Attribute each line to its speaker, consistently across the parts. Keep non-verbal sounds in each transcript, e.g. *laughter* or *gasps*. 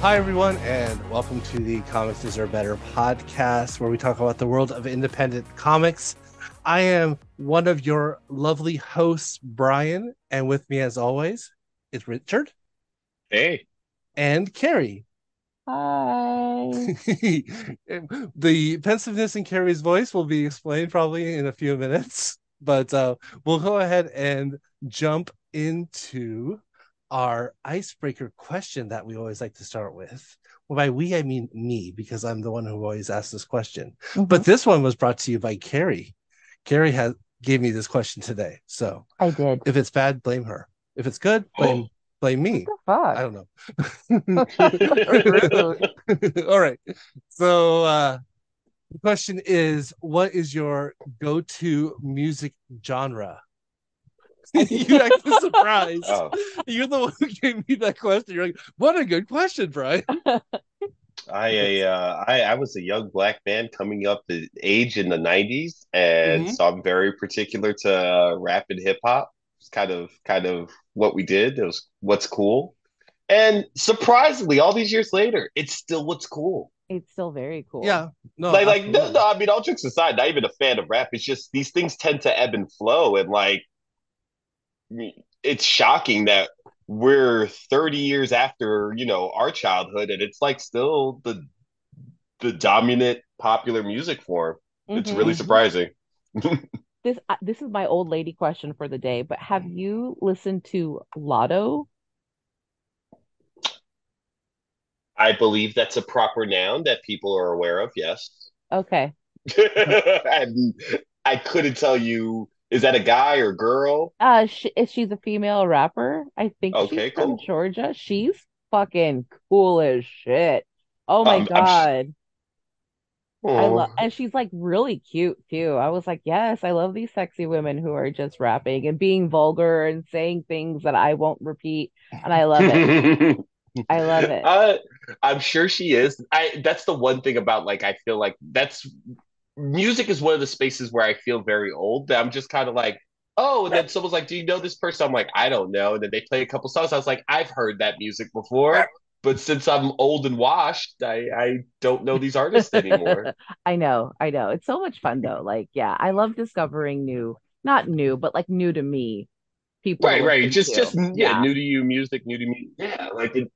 Speaker 1: Hi, everyone, and welcome to the Comics Deserve Better podcast, where we talk about the world of independent comics. I am one of your lovely hosts, Brian, and with me, as always, is Richard.
Speaker 2: Hey.
Speaker 1: And Carrie.
Speaker 3: Hi. *laughs*
Speaker 1: the pensiveness in Carrie's voice will be explained probably in a few minutes, but uh, we'll go ahead and jump into our icebreaker question that we always like to start with. Well, by we, I mean me, because I'm the one who always asks this question. Mm-hmm. But this one was brought to you by Carrie. Carrie has gave me this question today. So
Speaker 3: I did.
Speaker 1: If it's bad, blame her. If it's good, *gasps* blame blame me. I don't know. *laughs* *laughs* All right. So uh the question is what is your go-to music genre? *laughs* you acted surprised. Oh. You're the one who gave me that question. You're like, what a good question, Brian. *laughs*
Speaker 2: I uh, I I was a young black man coming up the age in the '90s, and mm-hmm. so I'm very particular to uh, rap and hip hop. It's kind of kind of what we did. It was what's cool, and surprisingly, all these years later, it's still what's cool.
Speaker 3: It's still very cool.
Speaker 1: Yeah,
Speaker 2: no, like like no, no, I mean, all jokes aside, not even a fan of rap. It's just these things tend to ebb and flow, and like it's shocking that we're 30 years after you know our childhood and it's like still the the dominant popular music form mm-hmm. it's really mm-hmm. surprising *laughs*
Speaker 3: this uh, this is my old lady question for the day but have you listened to Latto
Speaker 2: i believe that's a proper noun that people are aware of yes
Speaker 3: okay *laughs*
Speaker 2: and i couldn't tell you is that a guy or girl?
Speaker 3: Uh, she, she's a female rapper. I think okay, she's cool. from Georgia. She's fucking cool as shit. Oh my um, god. I love, and she's like really cute too. I was like, yes, I love these sexy women who are just rapping and being vulgar and saying things that I won't repeat, and I love it. *laughs* I love it.
Speaker 2: Uh, I'm sure she is. I that's the one thing about like I feel like that's music is one of the spaces where I feel very old. That I'm just kind of like, oh, and then someone's like, "Do you know this person?" I'm like, "I don't know." And then they play a couple songs. I was like, "I've heard that music before." But since I'm old and washed, I, I don't know these artists anymore. *laughs*
Speaker 3: I know, I know. It's so much fun though. Like, yeah, I love discovering new, not new, but like new to me people
Speaker 2: right right. just just yeah, yeah, new to you music new to me. Yeah like it,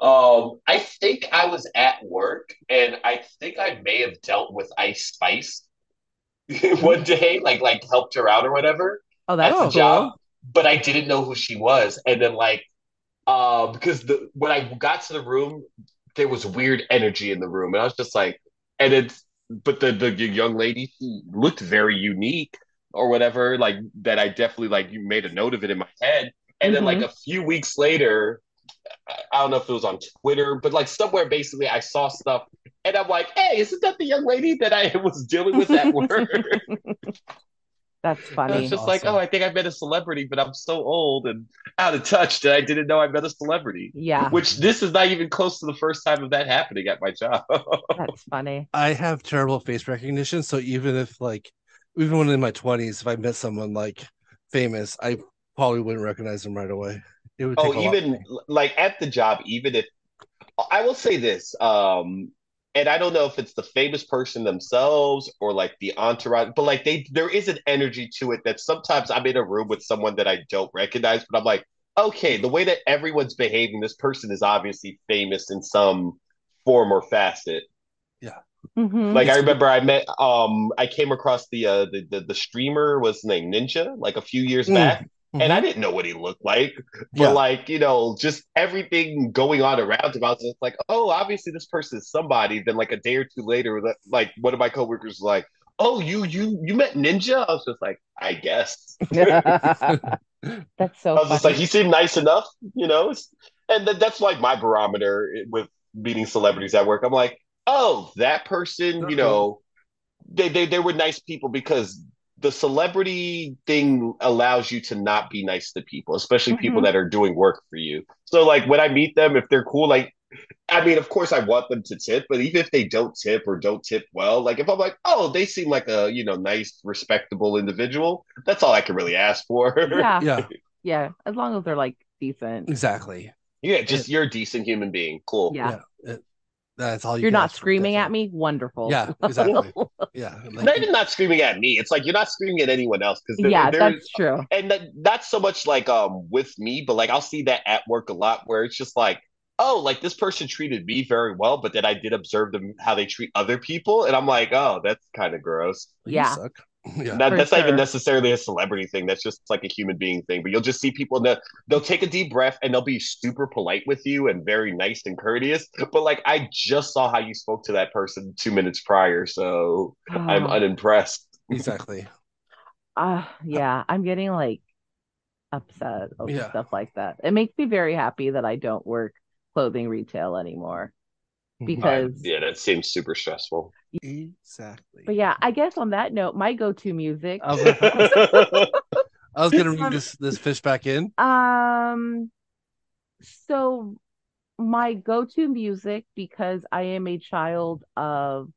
Speaker 2: um i think i was at work and i think i may have dealt with ice spice *laughs* one day like like helped her out or whatever
Speaker 3: oh that's
Speaker 2: cool. job but i didn't know who she was and then like uh because the when i got to the room there was weird energy in the room and i was just like and it's but the the young lady she looked very unique or whatever, like that I definitely like you made a note of it in my head. And mm-hmm. then like mm-hmm. a few weeks later, I don't know if it was on Twitter, but like somewhere basically I saw stuff and I'm like, hey, isn't that the young lady that I *laughs* was dealing with at work? *laughs*
Speaker 3: That's funny.
Speaker 2: it's just awesome. like, oh, I think I met a celebrity, but I'm so old and out of touch that I didn't know I met a celebrity.
Speaker 3: Yeah.
Speaker 2: Which this is not even close to the first time of that happening at my job. *laughs*
Speaker 3: That's funny.
Speaker 1: I have terrible face recognition, so even if like even when in my 20s, if I met someone like famous, I probably wouldn't recognize them right away.
Speaker 2: It would oh, even like at the job, even if I will say this, um, and I don't know if it's the famous person themselves or like the entourage, but like they there is an energy to it that sometimes I'm in a room with someone that I don't recognize, but I'm like, okay, the way that everyone's behaving, this person is obviously famous in some form or facet.
Speaker 1: Yeah.
Speaker 2: Mm-hmm. Like I remember I met um I came across the uh the the, the streamer was named Ninja like a few years mm. back. Mm-hmm. And I didn't know what he looked like, but yeah. like you know, just everything going on around him, I was just like, oh, obviously this person is somebody. Then like a day or two later, like one of my coworkers was like, oh, you you you met Ninja? I was just like, I guess. *laughs*
Speaker 3: that's so.
Speaker 2: I was funny. just like, he seemed nice enough, you know, and th- that's like my barometer with meeting celebrities at work. I'm like, oh, that person, you know, they, they they were nice people because the celebrity thing allows you to not be nice to people, especially mm-hmm. people that are doing work for you. So like when I meet them, if they're cool, like I mean, of course I want them to tip, but even if they don't tip or don't tip well, like if I'm like, oh, they seem like a you know nice, respectable individual, that's all I can really ask for.
Speaker 3: Yeah, *laughs* yeah, yeah. As long as they're like decent.
Speaker 1: Exactly.
Speaker 2: Yeah, just you're a decent human being. Cool.
Speaker 3: Yeah.
Speaker 1: It, that's all
Speaker 3: you you're not screaming at me? Wonderful.
Speaker 1: Yeah *laughs* exactly. Yeah
Speaker 2: like, not even not screaming at me. It's like you're not screaming at anyone else
Speaker 3: because yeah that's true.
Speaker 2: and that, not so much like um with me but like i'll see that at work a lot where it's just like oh like this person treated me very well but then i did observe them how they treat other people and i'm like oh that's kind of gross
Speaker 3: yeah *laughs*
Speaker 2: yeah. That, that's sure. not even necessarily a celebrity thing. That's just like a human being thing. But you'll just see people that they'll take a deep breath and they'll be super polite with you and very nice and courteous. But like I just saw how you spoke to that person two minutes prior, so oh. I'm unimpressed.
Speaker 1: Exactly. *laughs*
Speaker 3: Uh yeah, I'm getting like upset over yeah. stuff like that. It makes me very happy that I don't work clothing retail anymore. Because
Speaker 2: I, yeah, that seems super stressful.
Speaker 1: Exactly.
Speaker 3: But yeah, I guess on that note, my go-to music. I
Speaker 1: was, gonna *laughs* read this this fish back in.
Speaker 3: Um, so my go-to music because I am a child of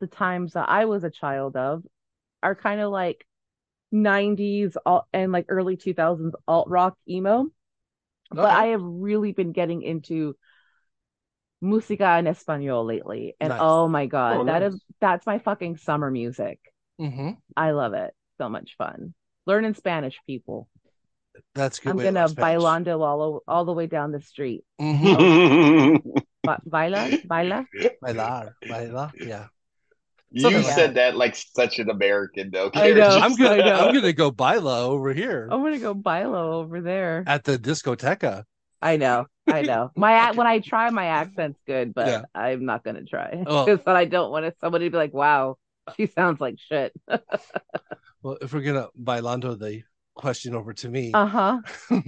Speaker 3: the times that I was a child of are kind of like 90s and like early 2000s alt rock emo. Okay. But I have really been getting into música en español lately. And nice. oh my god, oh, that nice. is that's my fucking summer music.
Speaker 1: Mm-hmm.
Speaker 3: I love it. So much fun. Learning Spanish, people.
Speaker 1: That's good.
Speaker 3: I'm gonna bailando all all the way down the street.
Speaker 1: Mm-hmm. *laughs*
Speaker 3: ba- baila, baila,
Speaker 1: bailar, baila. Yeah.
Speaker 2: You Something said like that. that like such an American though.
Speaker 3: I know.
Speaker 1: I'm gonna I'm gonna go baila over here.
Speaker 3: I'm gonna go baila over there
Speaker 1: at the discoteca.
Speaker 3: I know. I know. My when I try, my accent's good, but yeah. I'm not gonna try *laughs* because I don't want somebody to be like, "Wow, she sounds like shit." *laughs*
Speaker 1: well, if we're gonna bailando the question over to me,
Speaker 3: uh huh. *laughs*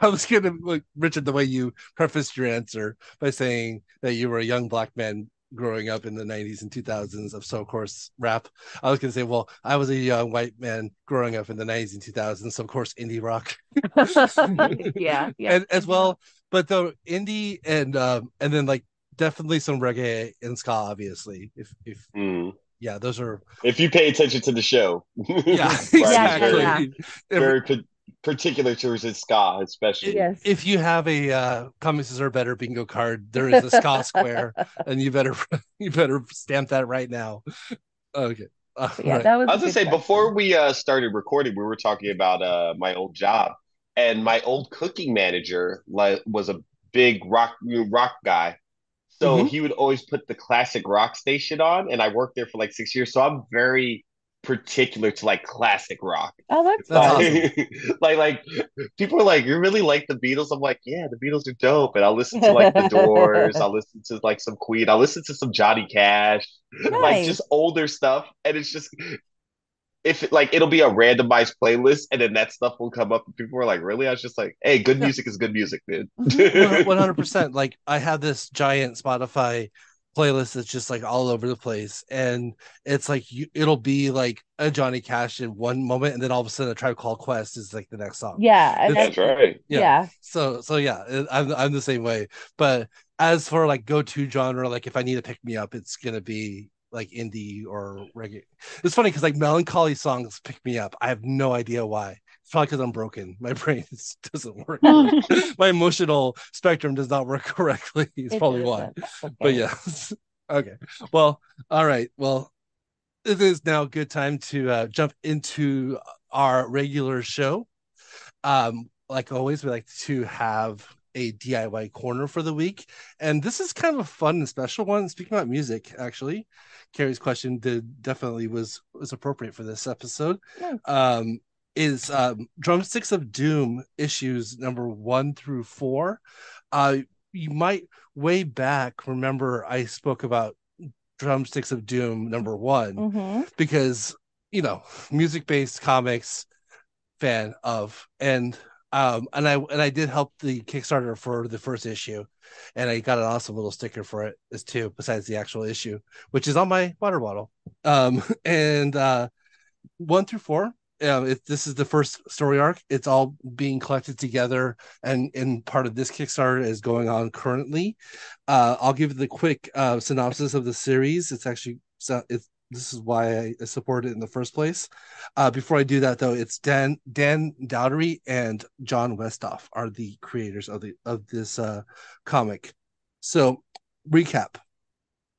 Speaker 1: I was gonna like Richard the way you prefaced your answer by saying that you were a young black man growing up in the 90s and 2000s of so of course rap. I was going to say well i was a young white man growing up in the 90s and 2000s so of course indie rock. *laughs*
Speaker 3: Yeah yeah
Speaker 1: and as well but the indie and um and then like definitely some reggae and ska obviously if if
Speaker 2: mm.
Speaker 1: yeah those are
Speaker 2: if you pay attention to the show. *laughs*
Speaker 1: Yeah exactly.
Speaker 2: yeah, yeah. very, very particular tours in ska, especially.
Speaker 3: Yes.
Speaker 1: If you have a uh, comics are better bingo card, there is a ska *laughs* square, and you better *laughs* you better stamp that right now. Okay.
Speaker 3: Uh, yeah, right. that was.
Speaker 2: I was gonna say question. before we uh, started recording, we were talking about uh, my old job, and my old cooking manager like was a big rock rock guy. So mm-hmm. he would always put the classic rock station on, and I worked there for like six years. So I'm very particular to like classic rock.
Speaker 3: Oh, that's,
Speaker 2: like, awesome. *laughs* like like people are like, you really like the Beatles? I'm like, yeah, the Beatles are dope, and I'll listen to like the Doors. I'll listen to like some Queen. I'll listen to some Johnny Cash, nice. like just older stuff, and it's just. If it, like it'll be a randomized playlist and then that stuff will come up and people are like, really? I was just like, hey, good music is good music, dude. Mm-hmm.
Speaker 1: One hundred *laughs* percent. Like I have this giant Spotify playlist that's just like all over the place and it's like you, it'll be like a johnny cash in one moment and then all of a sudden a tribe called quest is like the next song.
Speaker 3: Yeah
Speaker 2: that's right.
Speaker 1: Yeah. yeah. So so yeah I'm, I'm the same way but as for like go-to genre like if i need to pick me up it's gonna be like indie or reggae. It's funny because like melancholy songs pick me up. I have no idea why. it's probably because I'm broken. My *laughs* brain doesn't work. *laughs* My emotional spectrum does not work *laughs* correctly. It's it probably why. Okay. But yeah. okay. Well, all right. Well, it is now a good time to uh, jump into our regular show. Um, like always, we like to have a DIY corner for the week, and this is kind of a fun and special one. Speaking about music, actually, Carrie's question did definitely was was appropriate for this episode. Um, is um, Drumsticks of Doom issues number one through four. Uh, you might way back remember I spoke about Drumsticks of Doom number one
Speaker 3: mm-hmm.
Speaker 1: because you know music based comics fan of and um and I and I did help the Kickstarter for the first issue and I got an awesome little sticker for it as too besides the actual issue which is on my water bottle um *laughs* and uh one through four if this is the first story arc, it's all being collected together, and and part of this Kickstarter is going on currently. Uh, I'll give the quick uh, synopsis of the series. It's actually it's this is why I support it in the first place. Uh, before I do that, though, it's Dan Dan Dougherty and John Westhoff are the creators of the of this uh, comic. So, recap: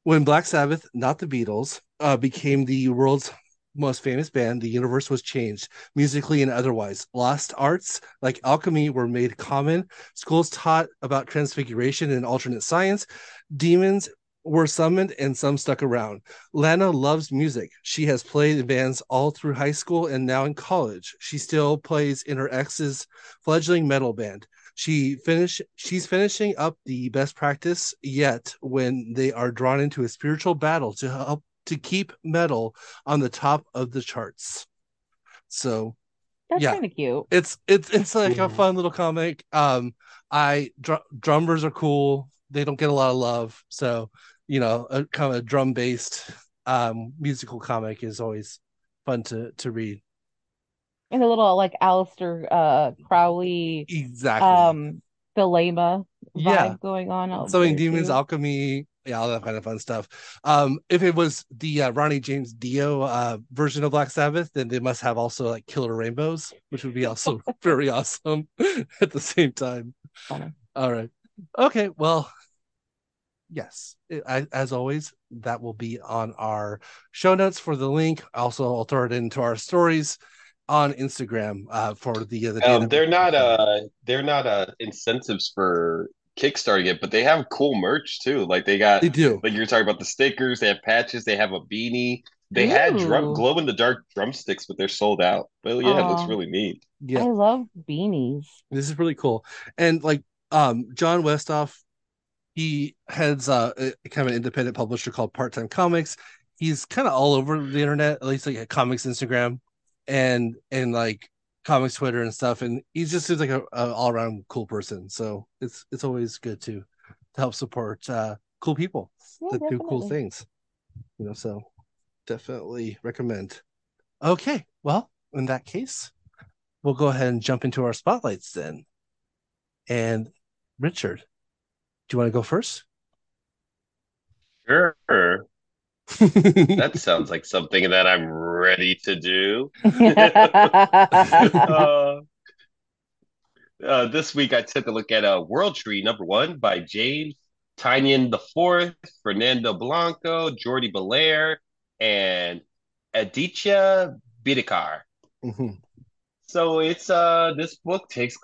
Speaker 1: when Black Sabbath, not the Beatles, uh, became the world's most famous band, the universe was changed musically and otherwise. Lost arts like alchemy were made common. Schools taught about transfiguration and alternate science. Demons were summoned and some stuck around. Lana loves music. She has played in bands all through high school and now in college. She still plays in her ex's fledgling metal band. She finish she's finishing up the best practice yet when they are drawn into a spiritual battle to help to keep metal on the top of the charts. So
Speaker 3: that's yeah, kind of cute.
Speaker 1: It's it's it's like a fun little comic. Um, I dr- drummers are cool. They don't get a lot of love, so you know, a kind of a drum based um musical comic is always fun to to read.
Speaker 3: And a little like Aleister uh Crowley,
Speaker 1: exactly.
Speaker 3: Um, Thelema vibe yeah. going on.
Speaker 1: Something demons, too. alchemy, yeah, all that kind of fun stuff. Um, if it was the uh, Ronnie James Dio uh, version of Black Sabbath, then they must have also like Killer Rainbows, which would be also *laughs* *laughs* very awesome *laughs* at the same time. Funny. All right. Okay. Well, yes. It, I, as always, that will be on our show notes for the link. Also, I'll throw it into our stories on Instagram uh, for the, uh, the
Speaker 2: um, they're not uh they're not uh incentives for kickstarting it, but they have cool merch too. Like they got
Speaker 1: they do.
Speaker 2: Like you're talking about the stickers, they have patches, they have a beanie. They Ooh. had drum glow in the dark drumsticks, but they're sold out. But yeah, Aww. it looks really neat.
Speaker 3: Yeah. I love beanies.
Speaker 1: This is really cool. And like um John Westhoff, he heads uh, a kind of an independent publisher called Part Time Comics. He's kind of all over the internet, at least like at comics Instagram and and like comics Twitter and stuff, and he just seems like a, a all around cool person. So it's it's always good to to help support uh, cool people yeah, that definitely. do cool things. You know, so definitely recommend. Okay, well, in that case, we'll go ahead and jump into our spotlights then. And Richard, do you want to go first?
Speaker 2: Sure. *laughs* that sounds like something that I'm ready to do. *laughs* *laughs* uh, uh, this week, I took a look at uh, World Tree number one by James Tynion the Fourth, Fernando Blanco, Jordie Bellaire, and Aditya Bidikar. Mm-hmm. So it's uh this book takes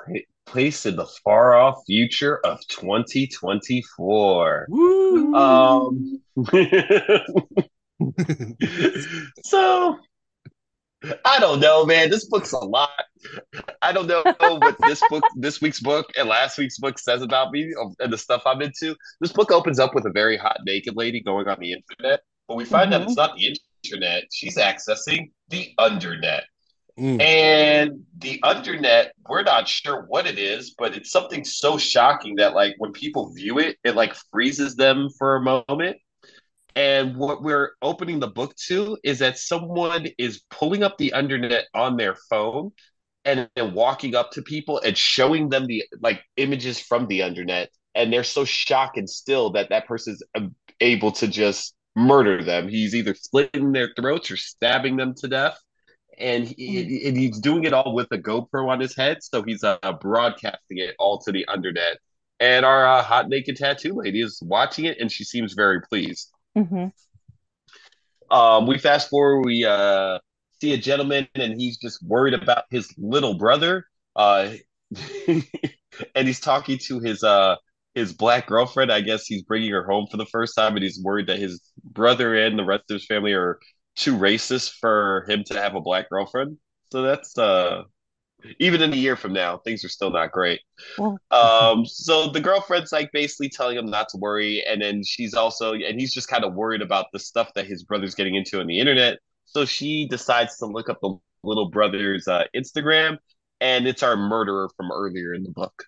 Speaker 2: place in the far off future of 2024. Woo! Um *laughs* *laughs* so I don't know, man. This book's a lot. I don't know what this book, this week's book, and last week's book says about me and the stuff I'm into. This book opens up with a very hot naked lady going on the internet, but we find mm-hmm. out it's not the internet. She's accessing the undernet. Mm. And the undernet, we're not sure what it is, but it's something so shocking that like when people view it, it like freezes them for a moment. And what we're opening the book to is that someone is pulling up the undernet on their phone and then walking up to people and showing them the like images from the undernet. And they're so shocked and still that that person is able to just murder them. He's either slitting their throats or stabbing them to death. And, he, hmm. and he's doing it all with a GoPro on his head. So he's uh, broadcasting it all to the undernet. And our uh, hot naked tattoo lady is watching it and she seems very pleased. Mm-hmm. Um, we fast forward, we uh, see a gentleman, and he's just worried about his little brother. Uh, *laughs* and he's talking to his uh, his black girlfriend. I guess he's bringing her home for the first time, and he's worried that his brother and the rest of his family are too racist for him to have a black girlfriend. So that's uh even in a year from now, things are still not great. Um, so the girlfriend's like basically telling him not to worry, and then she's also, and he's just kind of worried about the stuff that his brother's getting into on the internet. So she decides to look up the little brother's uh, Instagram, and it's our murderer from earlier in the book.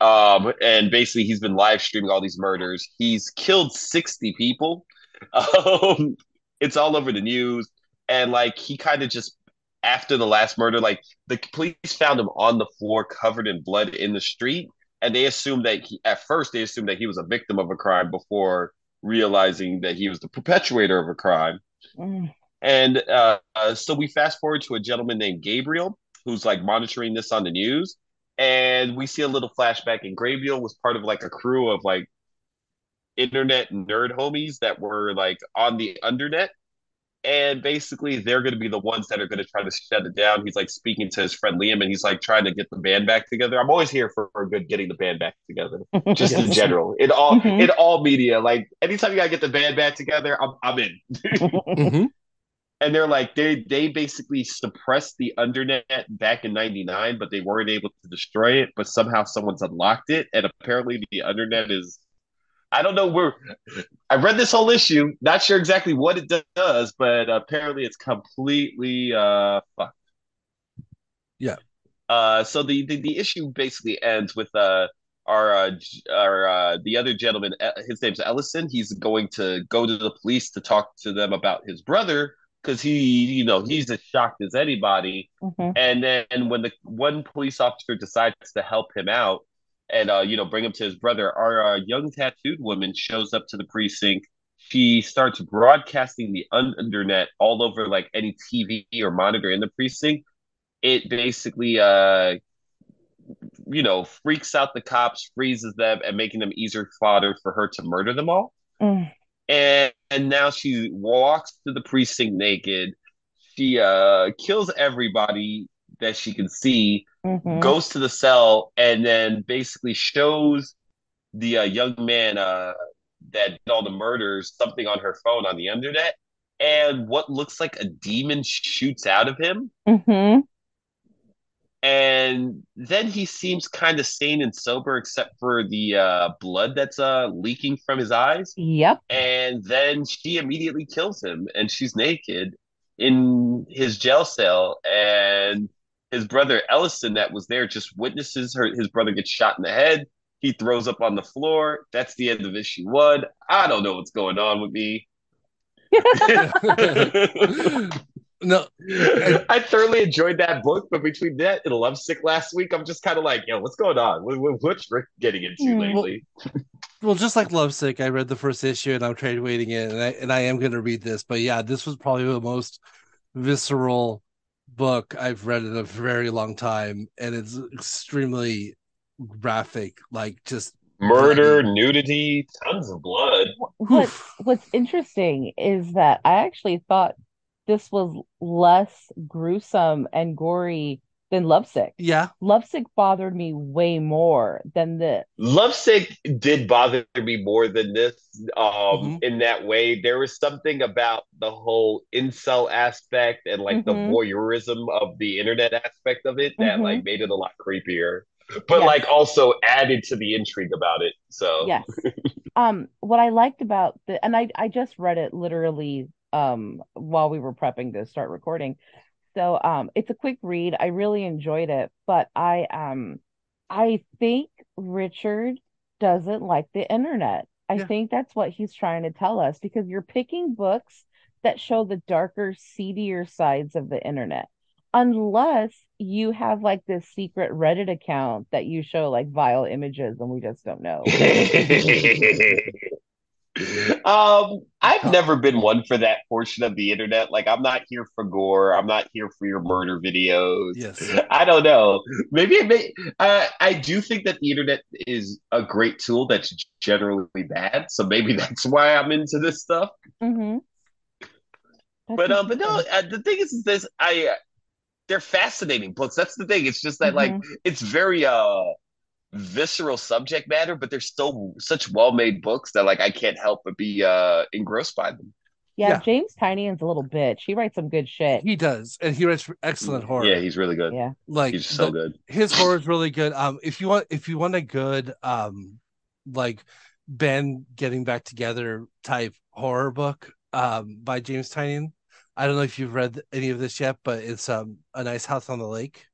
Speaker 2: Um, and basically, he's been live streaming all these murders. He's killed sixty people. *laughs* Um, it's all over the news, and like he kind of just after the last murder, like the police found him on the floor covered in blood in the street. And they assumed that he, at first, they assumed that he was a victim of a crime before realizing that he was the perpetuator of a crime. Mm. And uh, uh, so we fast forward to a gentleman named Gabriel who's like monitoring this on the news. And we see a little flashback, and Gabriel was part of like a crew of like internet nerd homies that were like on the undernet and basically they're going to be the ones that are going to try to shut it down. He's like speaking to his friend Liam, and he's like trying to get the band back together. I'm always here for, for good getting the band back together, *laughs* just yes. in general, in all mm-hmm. in all media. Like anytime you gotta get the band back together, I'm I'm in. *laughs* mm-hmm. And they're like they they basically suppressed the undernet back in '99, but they weren't able to destroy it. But somehow someone's unlocked it, and apparently the undernet is I don't know where I read this whole issue, not sure exactly what it does, but apparently it's completely uh fucked.
Speaker 1: Yeah.
Speaker 2: Uh so the, the, the issue basically ends with uh our uh, our uh, the other gentleman his name's Ellison he's going to go to the police to talk to them about his brother because he you know he's as shocked as anybody mm-hmm. and then when the one police officer decides to help him out and uh, you know bring him to his brother. Our uh, young tattooed woman shows up to the precinct. She starts broadcasting the internet all over like any TV or monitor in the precinct. It basically, uh, you know, freaks out the cops, freezes them, and making them easier fodder for her to murder them all. Mm. And and now she walks to the precinct naked. She uh, kills everybody that she can see mm-hmm. goes to the cell and then basically shows the uh, young man uh, that did all the murders something on her phone on the internet, and what looks like a demon shoots out of him. Mm-hmm. And then he seems kind of sane and sober, except for the uh, blood that's uh, leaking from his eyes.
Speaker 3: Yep.
Speaker 2: And then she immediately kills him, and she's naked in his jail cell. And his brother Ellison that was there just witnesses her his brother gets shot in the head. He throws up on the floor. That's the end of issue one. I don't know what's going on with me. *laughs* no, I, I, thoroughly enjoyed that book, but between that and Lovesick last week, I'm just kind of like, yo, what's going on? What, what's Rick getting into hmm. lately?
Speaker 1: Well, *laughs* well, just like Lovesick, I read the first issue and I'm trade waiting it, and I and I am going to read this. But yeah, this was probably the most visceral book I've read in a very long time, and it's extremely graphic, like just
Speaker 2: murder, bloody. nudity, tons of blood.
Speaker 3: What, what's interesting is that I actually thought this was less gruesome and gory than Lovesick.
Speaker 1: Yeah.
Speaker 3: Lovesick bothered me way more than this.
Speaker 2: Lovesick did bother me more than this um mm-hmm. in that way. There was something about the whole incel aspect and like mm-hmm. the voyeurism of the internet aspect of it that mm-hmm. like made it a lot creepier. But yes. like also added to the intrigue about it. So
Speaker 3: Yes. *laughs* um what I liked about the and I I just read it literally um while we were prepping to start recording so um it's a quick read. I really enjoyed it, but I um I think Richard doesn't like the internet. I yeah. think that's what he's trying to tell us because you're picking books that show the darker, seedier sides of the internet. Unless you have like this secret Reddit account that you show like vile images and we just don't know. *laughs*
Speaker 2: um, I've never been one for that portion of the internet. Like, I'm not here for gore. I'm not here for your murder videos.
Speaker 1: Yes. *laughs*
Speaker 2: I don't know. Maybe it may. Uh, I do think that the internet is a great tool that's generally bad. So maybe *laughs* that's why I'm into this stuff. Mm-hmm. But um, but no. Uh, the thing is, is this I. Uh, they're fascinating books. That's the thing. It's just that mm-hmm. like it's very uh visceral subject matter, but they're still such well made books that like I can't help but be uh engrossed by them.
Speaker 3: Yeah, yeah. James Tynion's a little bitch. He writes some good shit.
Speaker 1: He does, and he writes excellent horror.
Speaker 2: Yeah, he's really good.
Speaker 3: Yeah,
Speaker 1: like
Speaker 2: he's so the, good.
Speaker 1: His horror is really good. Um, if you want, if you want a good um, like Ben getting back together type horror book, um, by James Tynion. I don't know if you've read any of this yet, but it's um a nice house on the lake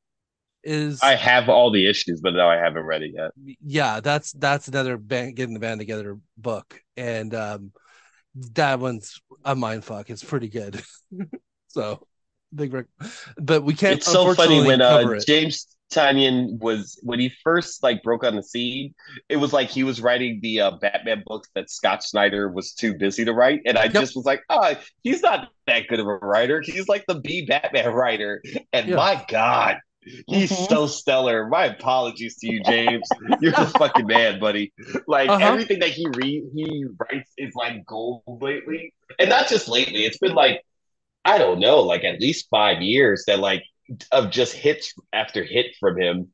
Speaker 1: is
Speaker 2: I have all the issues, but no, I haven't read it yet.
Speaker 1: Yeah, that's that's another band getting the band together book, and um, that one's a mind fuck. It's pretty good. *laughs* so big, but we can't.
Speaker 2: It's so funny when uh, James Tynion was when he first like broke on the scene. It was like he was writing the uh, Batman books that Scott Snyder was too busy to write, and I yep. just was like, oh, he's not that good of a writer. He's like the B Batman writer, and yeah. my God He's mm-hmm. so stellar. My apologies to you, James. You're the fucking man, buddy. Like uh-huh. everything that he read, he writes is like gold lately, and not just lately. It's been like I don't know, like at least five years that like of just hits after hit from him.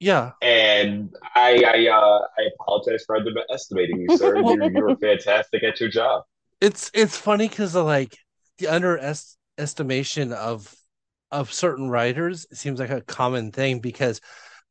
Speaker 1: Yeah,
Speaker 2: and I I uh, I apologize for underestimating you, sir. you're, you're *laughs* fantastic at your job.
Speaker 1: It's it's funny because of like the underestimation of of certain writers seems like a common thing because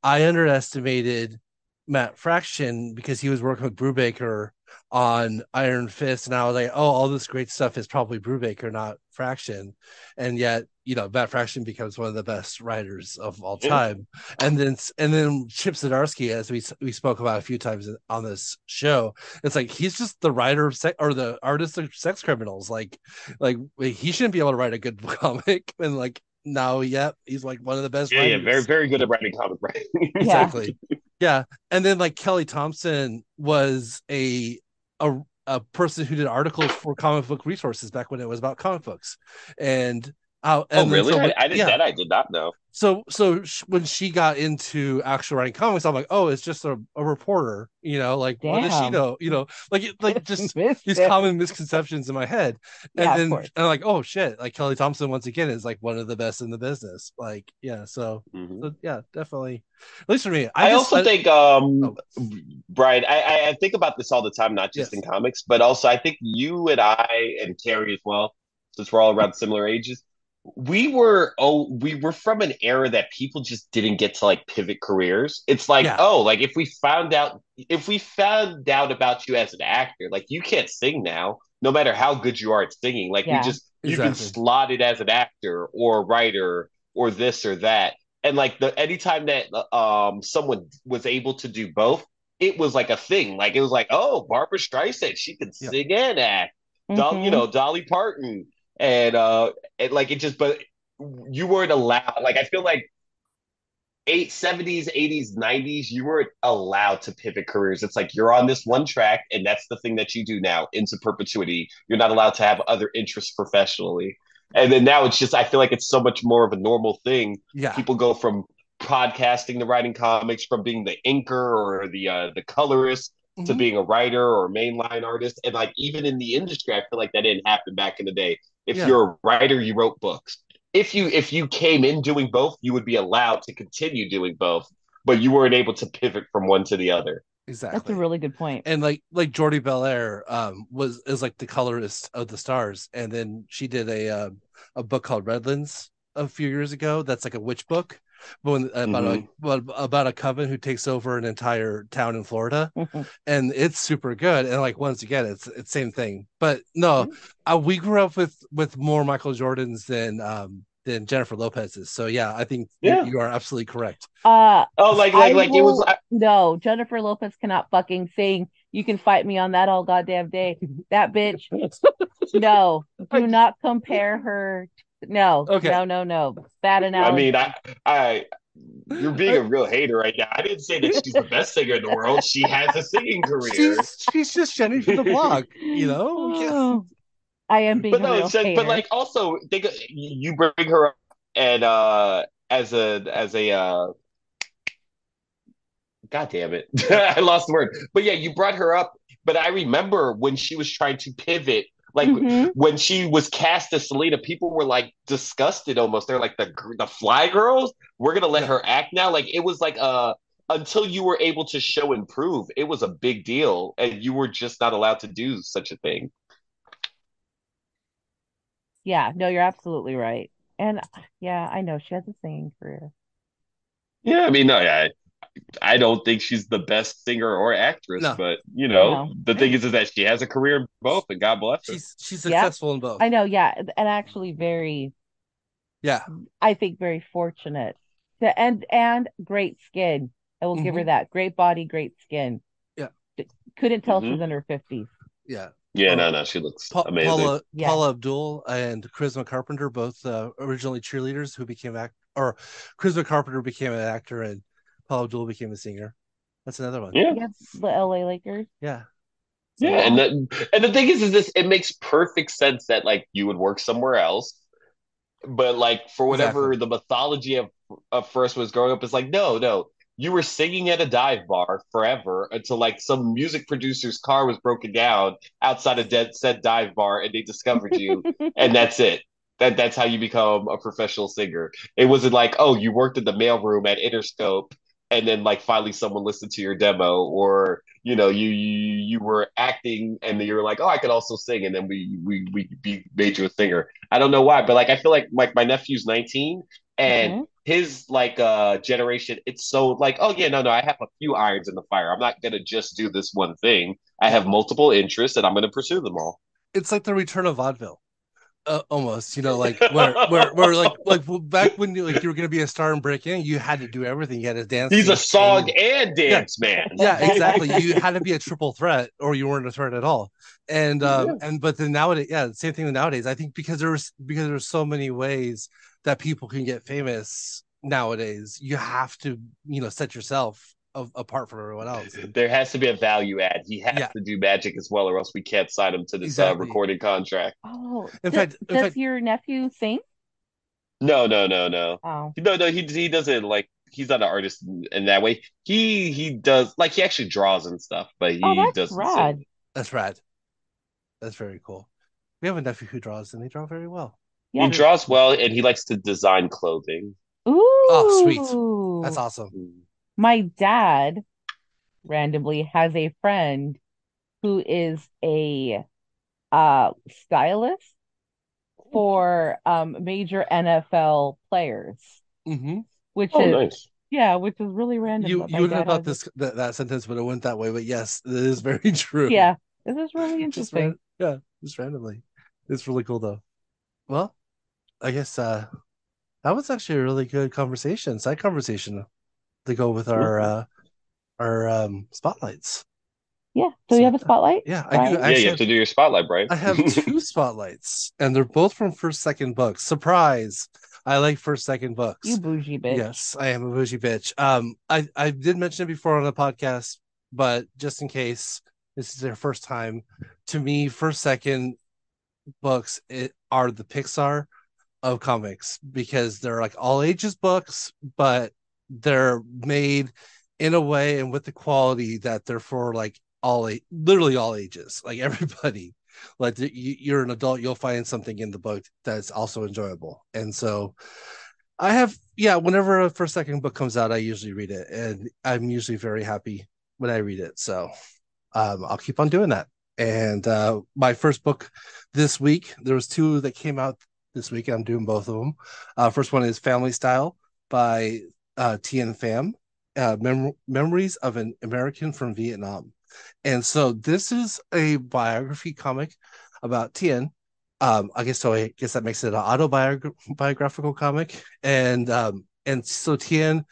Speaker 1: I underestimated Matt Fraction because he was working with Brubaker on Iron Fist, and I was like, oh, all this great stuff is probably Brubaker, not Fraction, and yet you know Matt Fraction becomes one of the best writers of all time, yeah. and then and then Chip Zdarsky, as we we spoke about a few times on this show, it's like he's just the writer of sex or the artist of sex criminals, like like he shouldn't be able to write a good *laughs* comic, and like now, yep, he's like one of the best.
Speaker 2: Yeah, writers. yeah, very, very good at writing comic writing. *laughs*
Speaker 1: exactly. yeah, and then like Kelly Thompson was a a a person who did articles for comic book resources back when it was about comic books, and
Speaker 2: uh,
Speaker 1: oh,
Speaker 2: really? So, I, I did yeah. that. I did not know.
Speaker 1: So, so when she got into actual writing comics, I'm like, oh, it's just a, a reporter, you know, like Damn. what does she know? You know, like like just *laughs* these common misconceptions in my head, and yeah, then and I'm like, oh shit, like Kelly Thompson once again is like one of the best in the business. Like, yeah, so, mm-hmm. so yeah, definitely. At least for me,
Speaker 2: I, I just, also I, think, um, oh. Brian, I, I think about this all the time, not just yes. in comics, but also I think you and I and Carrie as well, since we're all around similar ages we were oh we were from an era that people just didn't get to like pivot careers it's like yeah. oh like if we found out if we found out about you as an actor like you can't sing now no matter how good you are at singing like yeah. you just you exactly. can slot it as an actor or writer or this or that and like the anytime that um someone was able to do both it was like a thing like it was like oh barbara streisand she can yeah. sing and act mm-hmm. you know dolly parton and uh like it just but you weren't allowed like i feel like eight 70s 80s 90s you weren't allowed to pivot careers. It's like you're on this one track and that's the thing that you do now into perpetuity. You're not allowed to have other interests professionally. And then now it's just i feel like it's so much more of a normal thing.
Speaker 1: Yeah.
Speaker 2: People go from podcasting to writing comics from being the inker or the uh the colorist mm-hmm. to being a writer or mainline artist. And like even in the industry i feel like that didn't happen back in the day if yeah. you're a writer, you wrote books. If you if you came in doing both, you would be allowed to continue doing both, but you weren't able to pivot from one to the other.
Speaker 1: Exactly.
Speaker 3: That's a really good point.
Speaker 1: And like like Jordie Bellaire um was is like the colorist of the stars, and then she did a uh, a book called Redlands a few years ago. That's like a witch book, when, about mm-hmm. a about a coven who takes over an entire town in Florida, mm-hmm. and it's super good. And like once again, it's it's same thing. But no, mm-hmm. uh, we grew up with with more Michael Jordans than um than Jennifer Lopez's. So yeah, I think yeah. you are absolutely correct.
Speaker 3: Uh
Speaker 2: oh, like like I like will, it was.
Speaker 3: I... No, Jennifer Lopez cannot fucking sing. You can fight me on that all goddamn day. That bitch. *laughs* no, do not compare her no, okay. no, no, no. Bad enough.
Speaker 2: I mean, I, I, you're being a real hater right now. I didn't say that she's the *laughs* best singer in the world. She has a singing career.
Speaker 1: She's, she's just Jenny for the block, you know.
Speaker 3: Oh, I am being, but no, so,
Speaker 2: but like also think you bring her up and uh as a as a uh God damn it. *laughs* I lost the word. But yeah, you brought her up. But I remember when she was trying to pivot like mm-hmm. when she was cast as Selena, people were like disgusted almost. They're like the the Fly Girls. We're gonna let her act now. Like it was like uh until you were able to show and prove, it was a big deal, and you were just not allowed to do such a thing.
Speaker 3: Yeah, no, you're absolutely right. And yeah, I know she has a singing career.
Speaker 2: Yeah, I mean, no, yeah, I don't think she's the best singer or actress, no. but you know, no. the thing is, is that she has a career in both, and God bless her.
Speaker 1: She's she's successful
Speaker 3: yeah.
Speaker 1: in both.
Speaker 3: I know, yeah, and actually very,
Speaker 1: yeah,
Speaker 3: I think very fortunate to and and great skin. I will mm-hmm. give her mm-hmm. that great body, great skin.
Speaker 1: Yeah,
Speaker 3: couldn't tell mm-hmm. she's in her fifties.
Speaker 1: Yeah.
Speaker 2: Yeah, um, no, no, she looks pa- amazing.
Speaker 1: Paula, yeah. Paula Abdul and Charisma Carpenter, both uh, originally cheerleaders who became act or Charisma Carpenter became an actor and Paul Abdul became a singer. That's another one.
Speaker 2: Yeah.
Speaker 3: the LA Lakers.
Speaker 1: Yeah.
Speaker 2: So, yeah, and the, and the thing is, is this it makes perfect sense that like you would work somewhere else, but like for whatever exactly. the mythology of up first was growing up is like, no, no, you were singing at a dive bar forever until like some music producer's car was broken down outside a dead said dive bar and they discovered you *laughs* and that's it that that's how you become a professional singer it wasn't like oh you worked in the mailroom at interscope and then like finally someone listened to your demo or you know you you you were acting and you're like oh i could also sing and then we we we made you a singer. I don't know why but like i feel like like my nephew's 19 and mm-hmm. his like uh generation it's so like oh yeah no no i have a few irons in the fire. I'm not gonna just do this one thing. I have multiple interests and i'm gonna pursue them all.
Speaker 1: It's like the return of vaudeville uh, almost you know like where, where where like *laughs* like back when you like you were gonna be a star and break in you had to do everything. You had to dance
Speaker 2: he's a song and, and dance
Speaker 1: yeah.
Speaker 2: man.
Speaker 1: Yeah exactly. You *laughs* had to be a triple threat or you weren't a threat at all. And um yeah. and but then nowadays yeah same thing nowadays. I think because there's because there's so many ways that people can get famous nowadays you have to you know set yourself of, apart from everyone else. *laughs*
Speaker 2: There has to be a value add. He has yeah. to do magic as well, or else we can't sign him to this exactly. uh, recording contract.
Speaker 3: Oh, in fact, in does fact, your nephew sing?
Speaker 2: No, no, no, no.
Speaker 3: Oh,
Speaker 2: no, no. He he doesn't like. He's not an artist in, in that way. He he does like he actually draws and stuff, but he oh, doesn't.
Speaker 3: Rad. Sing.
Speaker 1: That's rad. That's very cool. We have a nephew who draws, and they draw very well.
Speaker 2: Yeah. He draws well, and he likes to design clothing.
Speaker 3: Ooh.
Speaker 1: Oh, sweet. That's awesome.
Speaker 3: My dad randomly has a friend who is a uh stylist for um major NFL players.
Speaker 1: Mm-hmm.
Speaker 3: Which oh, is nice. yeah, which is really random.
Speaker 1: You you would have thought this that, that sentence, would have went that way. But yes, it is very *laughs* true.
Speaker 3: Yeah, this is really interesting.
Speaker 1: Just, yeah, just randomly. It's really cool though. Well, I guess uh that was actually a really good conversation, side conversation to go with our uh, our um, spotlights.
Speaker 3: Yeah. Do so, you have a spotlight?
Speaker 1: Yeah,
Speaker 2: I do. Yeah, you have to do your spotlight, Brian.
Speaker 1: I have *laughs* two spotlights, and they're both from first second books. Surprise! I like first second books.
Speaker 3: You bougie bitch.
Speaker 1: Yes, I am a bougie bitch. Um, I I did mention it before on the podcast, but just in case this is their first time, to me, first second books it, are the Pixar of comics because they're like all ages books, but they're made in a way and with the quality that they're for like all literally all ages like *laughs* everybody. Like you're an adult you'll find something in the book that's also enjoyable. And so i have yeah whenever a first second book comes out i usually read it and i'm usually very happy when i read it. So um, i'll keep on doing that. And uh, my first book this week there was two that came out this week i'm doing both of them. Uh, first one is family style by uh, Thien Pham, uh, Mem- Memories of an American from Vietnam. And so this is a biography comic about Thien. Um, I guess so. I guess that makes it an autobiographical comic. And um, and so Thien,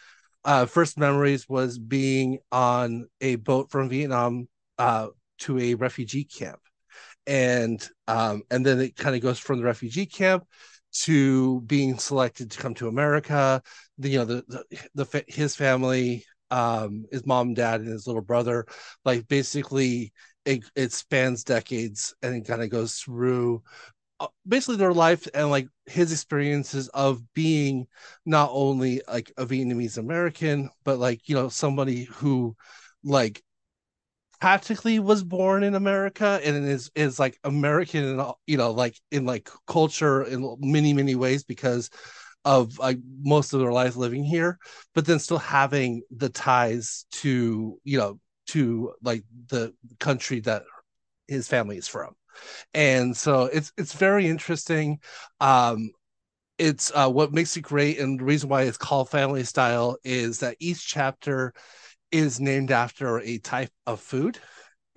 Speaker 1: uh, first memories was being on a boat from Vietnam uh, to a refugee camp, and um, and then it kind of goes from the refugee camp to being selected to come to America. The, you know, the, the, the his family, um, his mom, dad, and his little brother, like basically it, it spans decades and it kind of goes through uh, basically their life and like his experiences of being not only like a Vietnamese American, but like, you know, somebody who like practically was born in America and is is like American, you know, like in like culture in many many ways because of like most of their life living here, but then still having the ties to you know to like the country that his family is from, and so it's it's very interesting. Um, it's uh, what makes it great, and the reason why it's called Family Style is that each chapter is named after a type of food.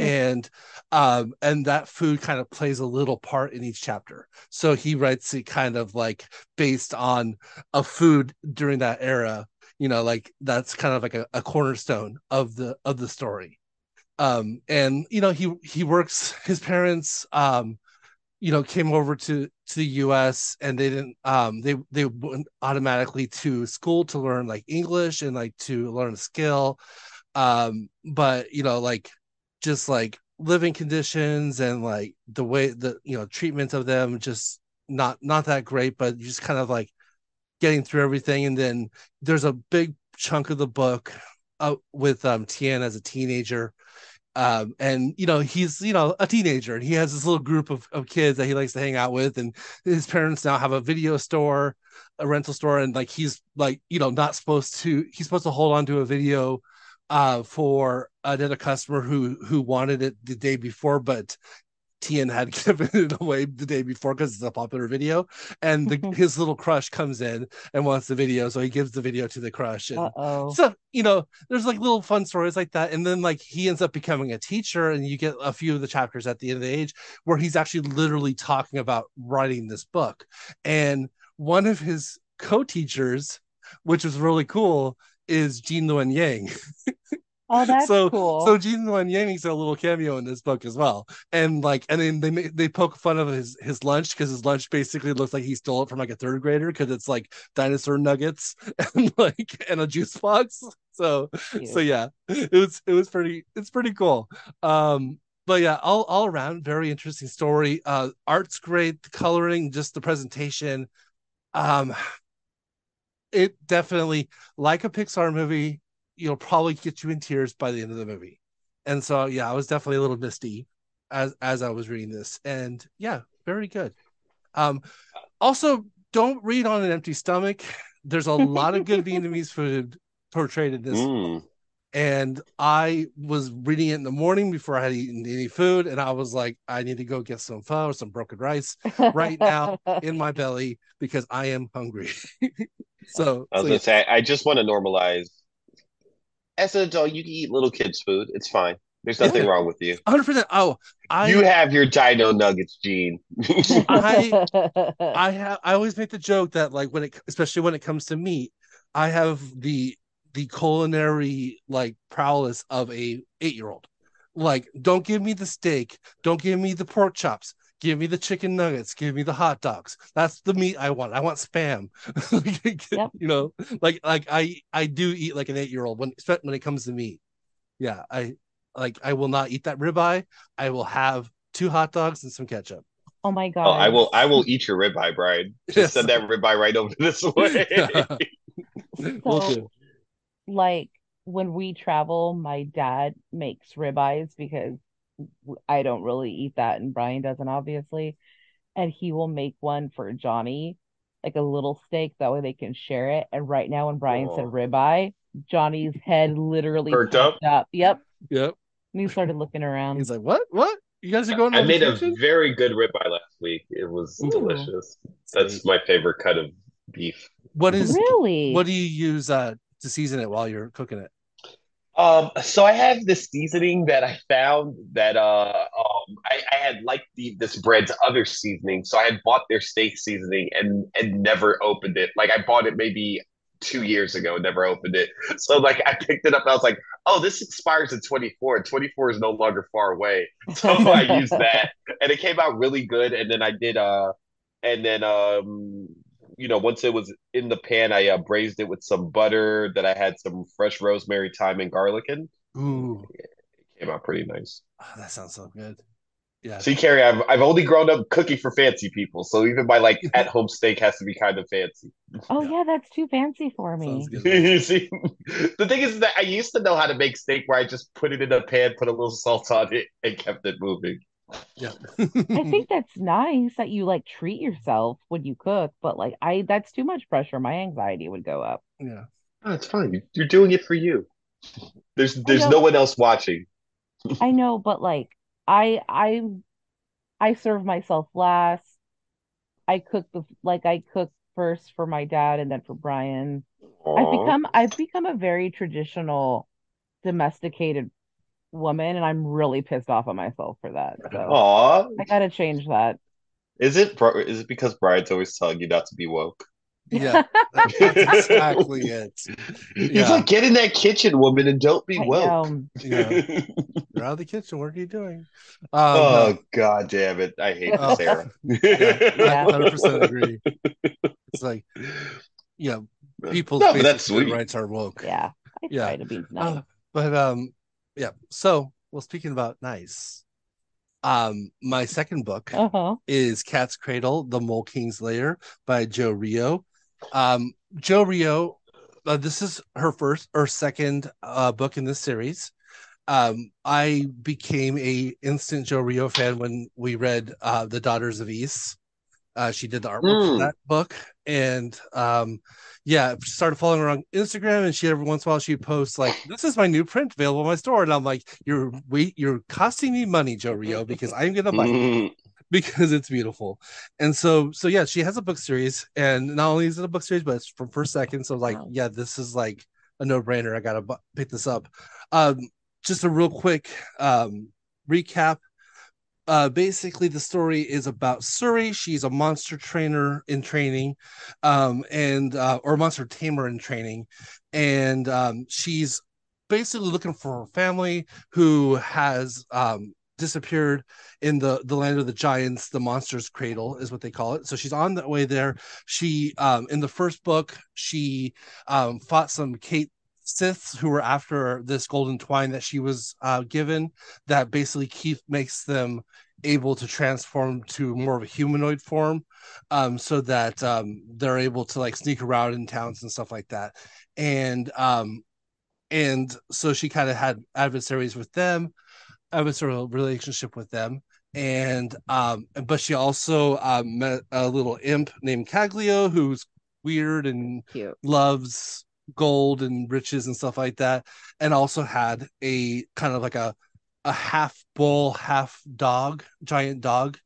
Speaker 1: Hmm. and um and that food kind of plays a little part in each chapter. So he writes it kind of like based on a food during that era you know like that's kind of like a, a cornerstone of the of the story. Um and you know he he works his parents um you know came over to to the US and they didn't um they they went automatically to school to learn like English and like to learn a skill um but you know like just like living conditions and like the way the you know treatment of them just not not that great but just kind of like getting through everything, and then there's a big chunk of the book uh, with um, Thien as a teenager. Um, and you know he's you know a teenager and he has this little group of, of kids that he likes to hang out with and his parents now have a video store a rental store and like he's like you know not supposed to he's supposed to hold on to a video uh for another customer who who wanted it the day before but Thien had *laughs* given it away the day before because it's a popular video, and the, *laughs* his little crush comes in and wants the video, so he gives the video to the crush. And Uh-oh. so you know, there's like little fun stories like that, and then like he ends up becoming a teacher, and you get a few of the chapters at the end of the age where he's actually literally talking about writing this book, and one of his co-teachers, which was really cool, is Gene Luen Yang. *laughs*
Speaker 3: Oh, that's
Speaker 1: so,
Speaker 3: cool.
Speaker 1: So Gene Luen Yang a little cameo in this book as well, and like, and then they they poke fun of his his lunch because his lunch basically looks like he stole it from like a third grader because it's like dinosaur nuggets *laughs* and like and a juice box. So Cute. so yeah, it was it was pretty it's pretty cool. Um, but yeah, all all around very interesting story. Uh, art's great, the coloring, just the presentation. Um, it definitely like a Pixar movie you'll probably get you in tears by the end of the movie. And so yeah, I was definitely a little misty as as I was reading this. And yeah, very good. Um also don't read on an empty stomach. *laughs* There's a lot of good *laughs* Vietnamese food portrayed in this. Mm. And I was reading it in the morning before I had eaten any food, and I was like, I need to go get some pho or some broken rice right now *laughs* in my belly because I am hungry. so
Speaker 2: I was
Speaker 1: so,
Speaker 2: gonna yeah. say I just want to normalize as an adult, you can eat little kids' food. It's fine. There's nothing wrong with you.
Speaker 1: 100. percent Oh, I
Speaker 2: you have your Dino Nuggets, Gene.
Speaker 1: I *laughs* I have I always make the joke that like when it especially when it comes to meat, I have the the culinary like prowess of a eight year old. Like, don't give me the steak, don't give me the pork chops, give me the chicken nuggets, give me the hot dogs. That's the meat I want. I want spam. *laughs* yep. You know, like like I I do eat like an eight year old when when it comes to meat. Yeah, I like I will not eat that ribeye. I will have two hot dogs and some ketchup.
Speaker 3: Oh my god! Oh,
Speaker 2: I will I will eat your ribeye, Brian. *laughs* Just yes. send that ribeye right over this *laughs* way.
Speaker 3: so, like when we travel, my dad makes ribeyes because I don't really eat that, and Brian doesn't, obviously. And he will make one for Johnny, like a little steak. That way they can share it. And right now, when Brian oh. said ribeye, Johnny's head literally
Speaker 2: perked up.
Speaker 3: up. Yep.
Speaker 1: Yep.
Speaker 3: And he started looking around.
Speaker 1: He's like, "What? What? You guys are going?"
Speaker 2: To I made vacation? a very good ribeye last week. It was Ooh. delicious. That's my favorite cut of beef.
Speaker 1: What is
Speaker 3: really?
Speaker 1: What do you use uh, to season it while you're cooking it?
Speaker 2: Um, so I have this seasoning that I found that uh, um, I, I had liked the this bread's other seasoning, so I had bought their steak seasoning and and never opened it. Like I bought it maybe two years ago, never opened it. *laughs* So like I picked it up I was like, oh, this expires in twenty four. Twenty four is no longer far away. *laughs* So I used that and it came out really good. And then I did uh and then um you know, once it was in the pan, I uh, braised it with some butter that I had some fresh rosemary, thyme, and garlic in.
Speaker 1: Ooh,
Speaker 2: it came out pretty nice.
Speaker 1: Oh, that sounds so good. Yeah.
Speaker 2: See, Carrie, I've I've only grown up cooking for fancy people, so even my like *laughs* at home steak has to be kind of fancy.
Speaker 3: Oh yeah, that's too fancy for me. *laughs*
Speaker 2: you see, the thing is that I used to know how to make steak where I just put it in a pan, put a little salt on it, and kept it moving.
Speaker 1: Yeah.
Speaker 3: I think *laughs* that's nice that you like treat yourself when you cook, but like I that's too much pressure. My anxiety would go up.
Speaker 1: Yeah.
Speaker 2: Oh, it's fine. You're doing it for you. There's there's no one else watching.
Speaker 3: I *laughs* know, but like I I I serve myself last. I cook the like I cook first for my dad and then for Brian. Aww. I've become I've become a very traditional domesticated woman, and I'm really pissed off at myself for that. *laughs* So
Speaker 2: Aww.
Speaker 3: I gotta change that.
Speaker 2: Is it is it because Brian's always telling you not to be woke?
Speaker 1: Yeah, *laughs* that's exactly it.
Speaker 2: He's yeah. like, get in that kitchen, woman, and don't be woke.
Speaker 1: Yeah. *laughs* You're out of the kitchen. What are you doing?
Speaker 2: Um, oh no. god damn it! I hate oh. Sarah.
Speaker 1: yeah, hundred percent agree. It's like, yeah, people's
Speaker 2: no, that's sweet.
Speaker 1: rights are woke.
Speaker 3: Yeah, I yeah. try to be nice. Uh,
Speaker 1: but um, yeah. So, well, speaking about nice, um, my second book
Speaker 3: uh-huh.
Speaker 1: is Cat's Cradle: The Mole King's Lair by Jo Rioux. Um, Jo Rioux, uh, this is her first or second uh, book in this series. Um, I became a instant Jo Rioux fan when we read uh, The Daughters of Ys. Uh, she did the artwork mm. for hmm. that book, and um, yeah, started following her on Instagram, and she every once in a while she posts like, "This is my new print available in my store," and I'm like, "You're wait, you're costing me money, Jo Rioux, because I'm gonna buy it." *laughs* because it's beautiful. And so, so yeah, she has a book series, and not only is it a book series, but it's from first second. So like, wow. yeah, this is like a no brainer. I gotta bu- pick this up. Um, just a real quick um recap. Uh, basically, the story is about Suri. She's a monster trainer in training, um, and uh, or monster tamer in training, and um, she's basically looking for her family who has um, disappeared in the the land of the giants the monsters cradle is what they call it. So she's on the way there. She um in the first book she um fought some kate Siths who were after this golden twine that she was uh, given that basically Keith makes them able to transform to more of a humanoid form um, so that um, they're able to like sneak around in towns and stuff like that and um, and so she kind of had adversaries with them adversarial relationship with them and um but she also um, met a little imp named Caglio who's weird and
Speaker 3: Cute.
Speaker 1: loves gold and riches and stuff like that. And also had a kind of like a a half bull half dog giant dog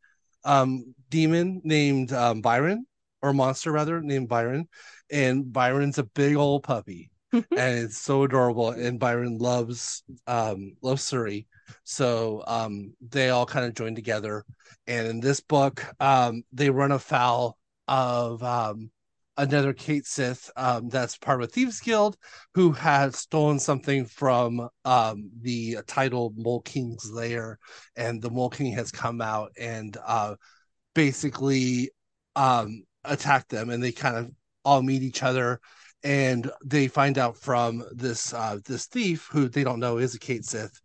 Speaker 1: um demon named um Byron or monster rather named Byron. And Byron's a big old puppy *laughs* and it's so adorable. And Byron loves um loves Suri so um, they all kind of join together. And in this book, um, they run afoul of um, another Cait Sith um, that's part of a Thieves Guild who has stolen something from um, the title Mole King's lair. And the Mole King has come out and uh, basically um, attacked them. And they kind of all meet each other and they find out from this uh, this thief who they don't know is a Cait Sith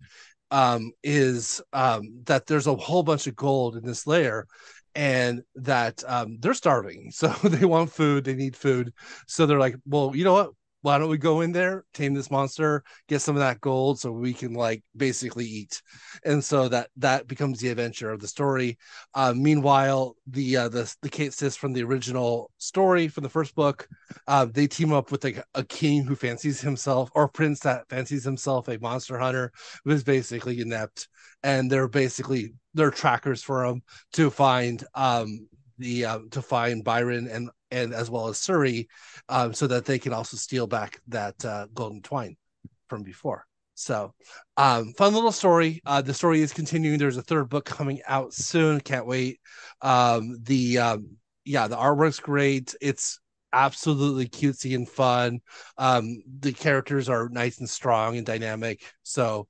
Speaker 1: um, is um, that there's a whole bunch of gold in this layer and that um, they're starving. *laughs* So they want food, they need food. So they're like, well, you know what? why don't we go in there, tame this monster, get some of that gold so we can like basically eat. And so that that becomes the adventure of the story. Uh, meanwhile, the uh, the the Cait Sith from the original story from the first book, uh, they team up with like a king who fancies himself or prince that fancies himself a monster hunter who is basically inept, and they're basically they're trackers for him to find um the uh, to find Byron and and as well as Suri, um, so that they can also steal back that uh, golden twine from before. So, um, fun little story. Uh, the story is continuing. There's a third book coming out soon. Can't wait. Um, the um, yeah, the artwork's great. It's absolutely cutesy and fun. Um, the characters are nice and strong and dynamic. So,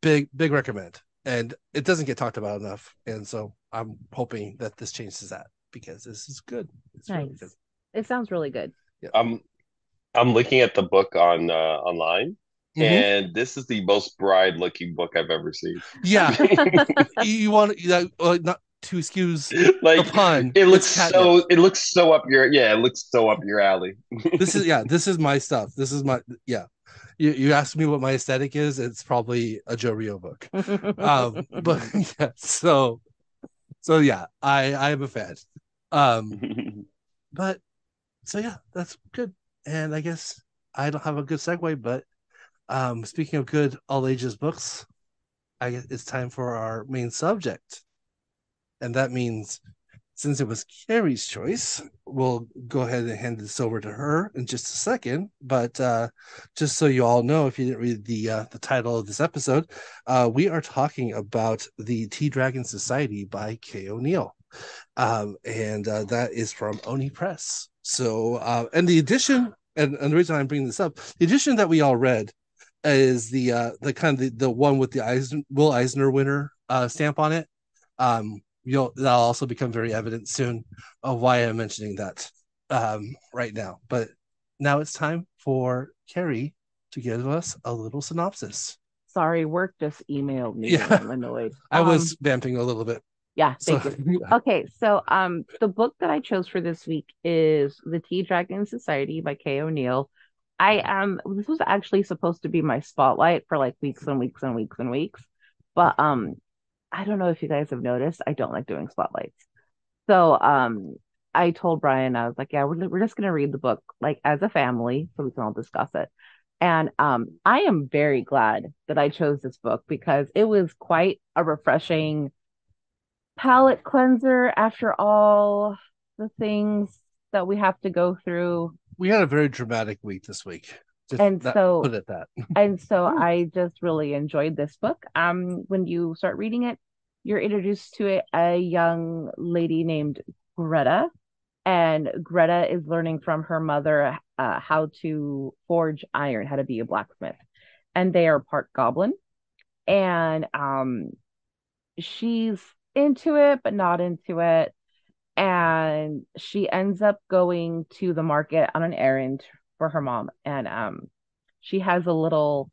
Speaker 1: big big recommend. And it doesn't get talked about enough. And so I'm hoping that this changes that because this is good. It's
Speaker 3: nice. Really good. It sounds really good.
Speaker 2: Yeah. I'm I'm looking at the book on uh, online. Mm-hmm. And this is the most bride looking book I've ever seen.
Speaker 1: Yeah. *laughs* you want uh, not to excuse
Speaker 2: like the pun. It looks so it looks so up your yeah, it looks so up your alley.
Speaker 1: this is *laughs* yeah, this is my stuff. This is my yeah. You you ask me what my aesthetic is, it's probably a Jo Rioux book. um but *laughs* *laughs* yeah, so so yeah, I I am a fan. Um, *laughs* but so yeah, that's good. And I guess I don't have a good segue, but um, speaking of good all ages books, I guess it's time for our main subject, and that means since it was Carrie's choice, we'll go ahead and hand this over to her in just a second. But uh, just so you all know, if you didn't read the uh, the title of this episode, uh, we are talking about the Tea Dragon Society by K. O'Neill um, and uh, that is from Oni Press. So, uh, and the edition, and, and the reason I'm bringing this up, the edition that we all read is the uh, the kind of the, the one with the Eisner, Will Eisner winner stamp on it. Um, you'll that'll also become very evident soon of why I'm mentioning that um, right now. But now it's time for Carrie to give us a little synopsis.
Speaker 3: Sorry, work just emailed me. Yeah. I'm annoyed. *laughs*
Speaker 1: I um, was vamping a little bit.
Speaker 3: Yeah, thank so, you. *laughs* Okay, so um the book that I chose for this week is The Tea Dragon Society by K. O'Neill. I um this was actually supposed to be my spotlight for like weeks and weeks and weeks and weeks. But um I don't know if you guys have noticed, I don't like doing spotlights. So um I told Brian, I was like, yeah, we're, we're just going to read the book like as a family so we can all discuss it. And um, I am very glad that I chose this book because it was quite a refreshing palate cleanser after all the things that we have to go through.
Speaker 1: We had a very dramatic week this week.
Speaker 3: Just and so put it that. *laughs* and so I just really enjoyed this book. Um, when you start reading it, you're introduced to a young lady named Greta, and Greta is learning from her mother uh, how to forge iron, how to be a blacksmith, and they are part goblin, and um, she's into it but not into it, and she ends up going to the market on an errand for her mom, and um, she has a little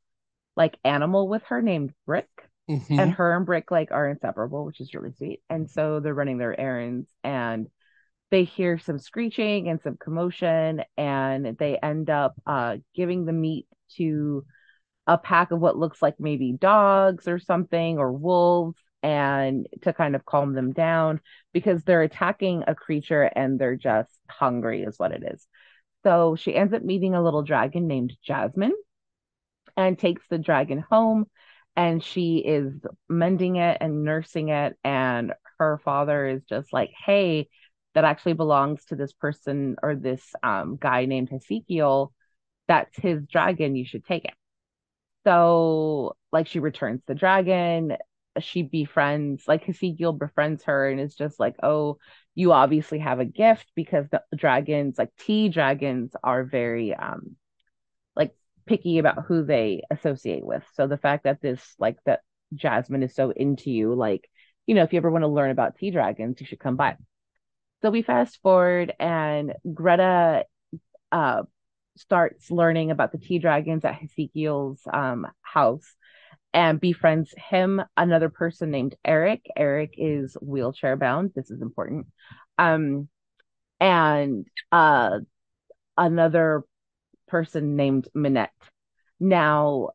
Speaker 3: like animal with her named Brick. Mm-hmm. And her and Brick like are inseparable, which is really sweet. And so they're running their errands and they hear some screeching and some commotion and they end up uh, giving the meat to a pack of what looks like maybe dogs or something or wolves and to kind of calm them down because they're attacking a creature and they're just hungry is what it is so she ends up meeting a little dragon named jasmine and takes the dragon home and she is mending it and nursing it and her father is just like hey that actually belongs to this person or this um, guy named Ezekiel. That's his dragon. You should take it. So, like, she returns the dragon. She befriends, like, Ezekiel befriends her and is just like, oh, you obviously have a gift because the dragons, like, tea dragons, are very, um, like, picky about who they associate with. So, the fact that this, like, that Jasmine is so into you, like, you know, if you ever want to learn about tea dragons, you should come by. So we fast forward, and Greta uh, starts learning about the tea dragons at Ezekiel's um, house and befriends him, another person named Eric. Eric is wheelchair bound. This is important. Um, and uh, another person named Minette. Now,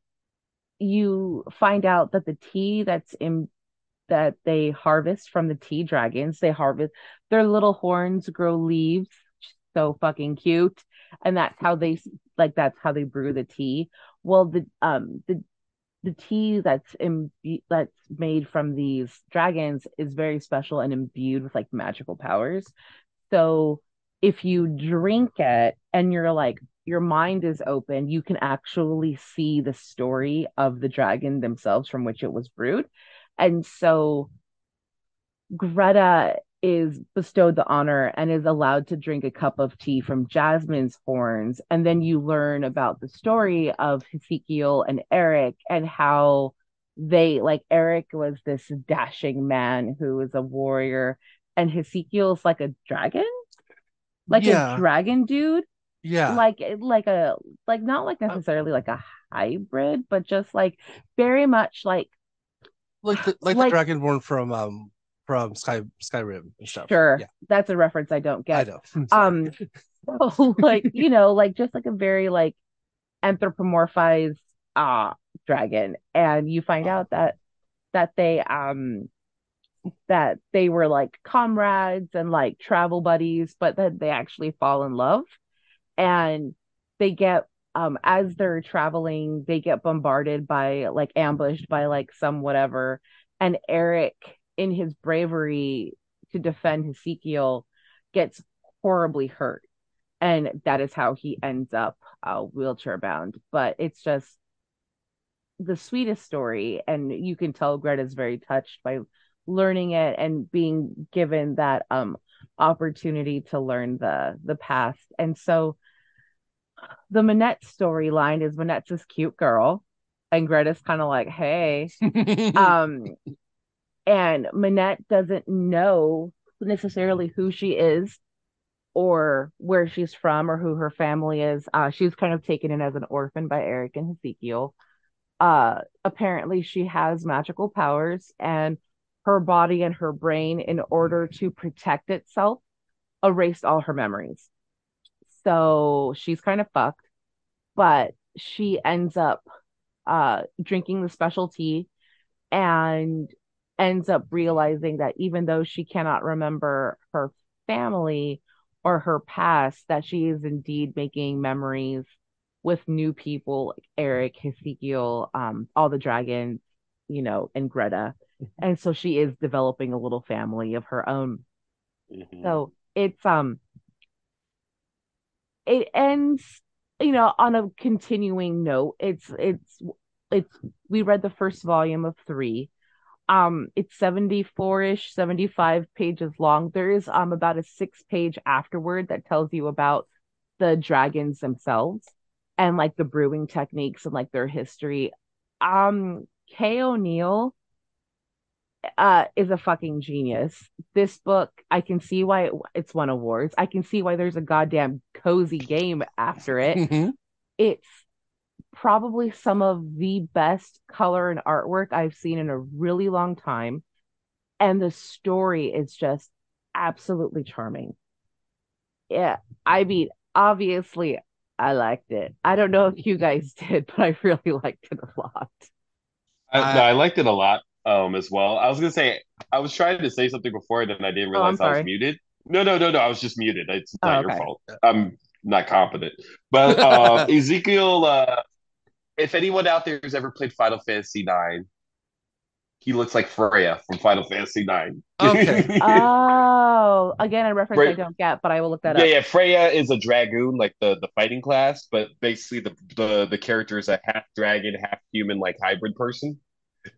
Speaker 3: you find out that the tea that's in that they harvest from the tea dragons. They harvest their little horns grow leaves, so fucking cute, and that's how they like that's how they brew the tea. Well, the um the the tea that's in that's made from these dragons is very special and imbued with like magical powers. So if you drink it and you're like your mind is open, you can actually see the story of the dragon themselves from which it was brewed. And so Greta is bestowed the honor and is allowed to drink a cup of tea from Jasmine's horns. And then you learn about the story of Ezekiel and Eric and how they like Eric was this dashing man who was a warrior, and Ezekiel's like a dragon, like yeah. a dragon dude.
Speaker 1: Yeah.
Speaker 3: Like like a like not like necessarily like a hybrid, but just like very much like
Speaker 1: like the like, like the dragonborn from um from Sky Skyrim and stuff.
Speaker 3: Sure, yeah. that's a reference I don't get. I know. um, so, *laughs* *laughs* like you know, like just like a very like anthropomorphized uh dragon, and you find out that that they um that they were like comrades and like travel buddies, but then they actually fall in love, and they get um as they're traveling they get bombarded by like ambushed by like some whatever and eric in his bravery to defend ezekiel gets horribly hurt. And that is how he ends up uh, wheelchair bound. But it's just the sweetest story. And you can tell greta's very touched by learning it and being given that um opportunity to learn the the past. And so the Minette storyline is Minette's this cute girl, and Greta's kind of like, hey. *laughs* um, and Minette doesn't know necessarily who she is or where she's from or who her family is. Uh, she was kind of taken in as an orphan by Eric and Ezekiel. Uh, apparently, she has magical powers, and her body and her brain in order to protect itself erased all her memories. So she's kind of fucked, but she ends up uh, drinking the special tea and ends up realizing that even though she cannot remember her family or her past, that she is indeed making memories with new people like Eric, Ezekiel, um, all the dragons, you know, and Greta. Mm-hmm. And so she is developing a little family of her own. Mm-hmm. So it's um it ends, you know, on a continuing note. It's it's it's we read the first volume of three um it's 74ish 75 pages long. There is um about a six page afterward that tells you about the dragons themselves and like the brewing techniques and like their history. Um kay o'neill uh is a fucking genius. This book i can see why it, it's won awards. I can see why there's a goddamn cozy game after it. Mm-hmm. it's probably some of the best color and artwork I've seen in a really long time. And the story is just absolutely charming. Yeah, I mean, obviously, I liked it. I don't know if you guys *laughs* did, but I really liked it a lot.
Speaker 2: I, no, I liked it a lot um, as well. I was gonna say I was trying to say something before, and then I didn't oh, realize oh, I was muted. No, no, no, no. I was just muted. It's not oh, okay. your fault. I'm not competent. But *laughs* uh, Ezekiel uh, if anyone out there has ever played Final Fantasy Nine, he looks like Freya from Final Fantasy Nine.
Speaker 3: Okay. *laughs* oh, again, a reference I don't get, but I will look that
Speaker 2: yeah,
Speaker 3: up.
Speaker 2: Yeah, Freya is a dragoon, like the the fighting class, but basically the the the character is a half dragon, half human, like hybrid person.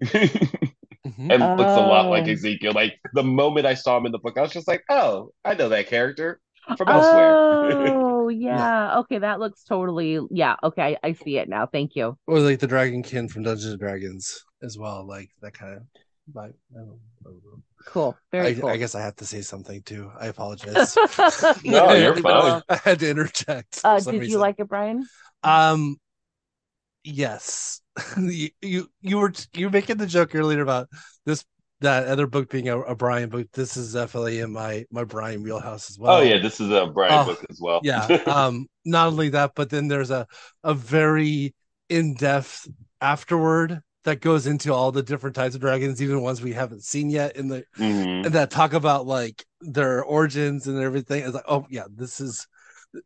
Speaker 2: mm-hmm. and oh. looks a lot like oh. Ezekiel. Like the moment I saw him in the book, I was just like, "Oh, I know that character from elsewhere."
Speaker 3: Oh. *laughs* yeah. Okay, that looks totally yeah. Okay, I, I see it now. Thank you.
Speaker 1: Or like the Dragonkin from Dungeons and Dragons as well, like that kind of vibe.
Speaker 3: Cool. Very
Speaker 1: I,
Speaker 3: cool.
Speaker 1: I guess I have to say something too. I apologize. *laughs*
Speaker 2: no, you're *laughs* fine. *laughs*
Speaker 1: I had to interject.
Speaker 3: Uh, did reason. you like it, Brian?
Speaker 1: Um, yes. you, you you were you were making the joke earlier about this that other book being a, a, Brian book. This is definitely in my my Brian wheelhouse as well.
Speaker 2: Oh yeah, this is a Brian oh, book as well.
Speaker 1: yeah. *laughs* Um, not only that, but then there's a a very in depth afterward that goes into all the different types of dragons, even ones we haven't seen yet in the mm-hmm. and that talk about like their origins and everything. It's like, oh yeah, this is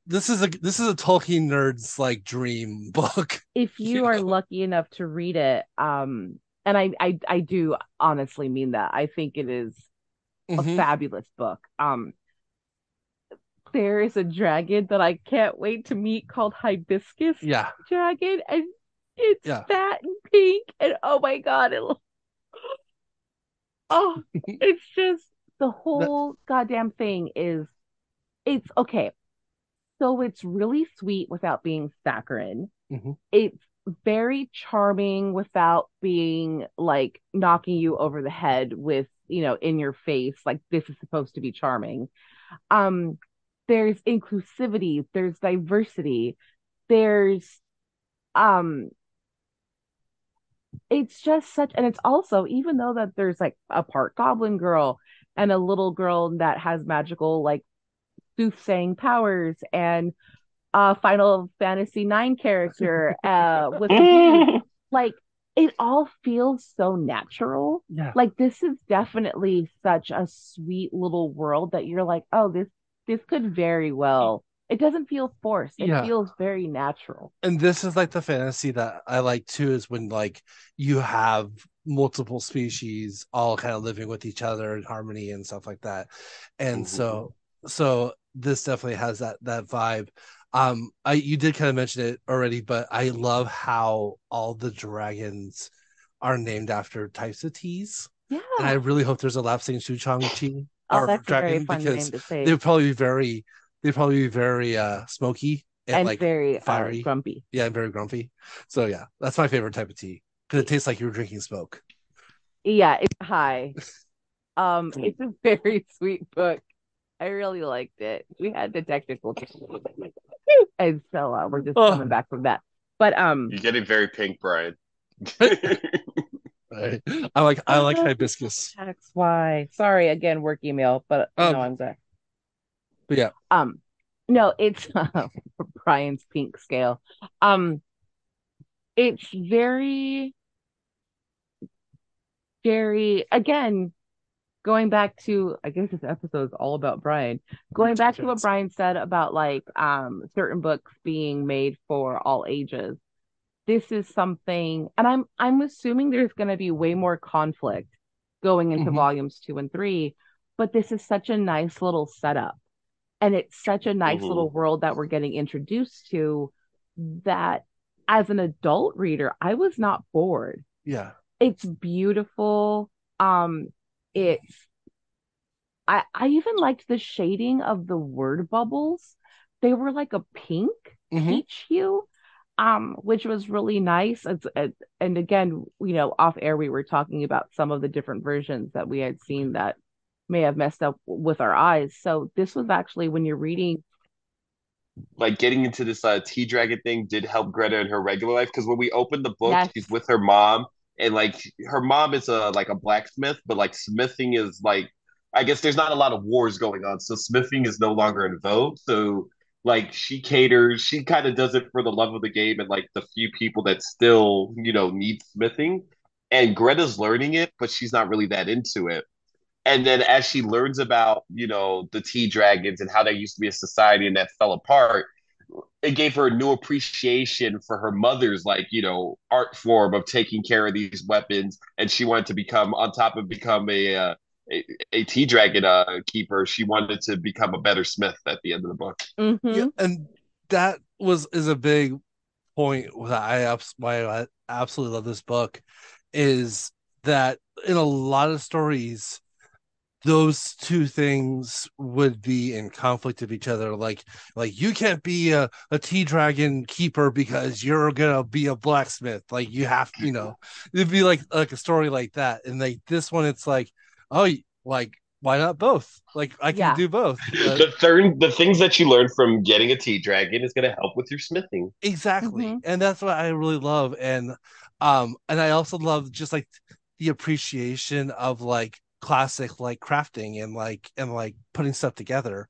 Speaker 1: this is a this is a Tolkien nerd's like dream *laughs* book.
Speaker 3: If you, you are know? lucky enough to read it, um, and I, I I do honestly mean that. I think it is mm-hmm. a fabulous book. Um there is a dragon that I can't wait to meet called Hibiscus
Speaker 1: yeah.
Speaker 3: Dragon and it's yeah. fat and pink and oh my god it Oh, *laughs* it's just the whole goddamn thing is it's okay. So it's really sweet without being saccharine. Mm-hmm. It's very charming without being like knocking you over the head with you know in your face like this is supposed to be charming. Um there's inclusivity there's diversity there's um it's just such and it's also even though that there's like a part goblin girl and a little girl that has magical like soothsaying powers and uh Final Fantasy 9 character *laughs* uh with the, *laughs* like it all feels so natural.
Speaker 1: Yeah.
Speaker 3: Like this is definitely such a sweet little world that you're like, oh, this this could very well. It doesn't feel forced. It yeah. feels very natural.
Speaker 1: And this is like the fantasy that I like too, is when like you have multiple species all kind of living with each other in harmony and stuff like that. And mm-hmm. so so this definitely has that that vibe um, I you did kind of mention it already, but I love how all the dragons are named after types of teas.
Speaker 3: Yeah,
Speaker 1: and I really hope there's a lapsang souchong tea *gasps* oh, or dragon because they would probably be very they'd probably be very uh smoky
Speaker 3: and, and like very uh, fiery, uh, grumpy.
Speaker 1: Yeah, and very grumpy. So yeah, that's my favorite type of tea because it tastes like you're drinking smoke.
Speaker 3: Yeah, it's high. *laughs* um, it's a very *laughs* sweet book. I really liked it. We had the technical *laughs* and so uh, we're just oh. coming back from that. But um
Speaker 2: You're getting very pink, Brian. *laughs*
Speaker 1: Right. I like I like hibiscus.
Speaker 3: X Y. Sorry, again, work email, but um, no, I'm sorry.
Speaker 1: But yeah.
Speaker 3: Um, no, it's *laughs* uh, Brian's pink scale. Um, it's very, very again going back to I guess this episode is all about Brian. Going back to what Brian said about like um certain books being made for all ages. This is something and I'm I'm assuming there's going to be way more conflict going into mm-hmm. volumes 2 and 3, but this is such a nice little setup. And it's such a nice mm-hmm. little world that we're getting introduced to that as an adult reader, I was not bored.
Speaker 1: Yeah.
Speaker 3: It's beautiful. Um it's I I even liked the shading of the word bubbles. They were like a pink mm-hmm. peach hue, um, which was really nice. It's, it, and again, you know, off air we were talking about some of the different versions that we had seen that may have messed up with our eyes. So this was actually when you're reading
Speaker 2: like getting into this uh, tea dragon thing did help Greta in her regular life because when we opened the book, yes. she's with her mom and like her mom is a like a blacksmith, but like smithing is like I guess there's not a lot of wars going on, so smithing is no longer in vogue. So like she caters, she kind of does it for the love of the game and like the few people that still you know need smithing. And Greta's learning it, but she's not really that into it. And then as she learns about you know the tea dragons and how there used to be a society and that fell apart, it gave her a new appreciation for her mother's like you know art form of taking care of these weapons and she wanted to become on top of become a uh, a, a tea dragon uh, keeper she wanted to become a better smith at the end of the book
Speaker 3: mm-hmm.
Speaker 1: yeah, and that was is a big point that i why i absolutely love this book is that in a lot of stories those two things would be in conflict of each other. Like like you can't be a, a tea dragon keeper because you're gonna be a blacksmith. Like you have you know it'd be like like a story like that. And like this one it's like oh like why not both? Like i can yeah. do both. *laughs*
Speaker 2: The third the things that you learn from getting a tea dragon is going to help with your smithing.
Speaker 1: Exactly. Mm-hmm. and that's what i really love. And um and i also love just like the appreciation of like classic like crafting and like and like putting stuff together.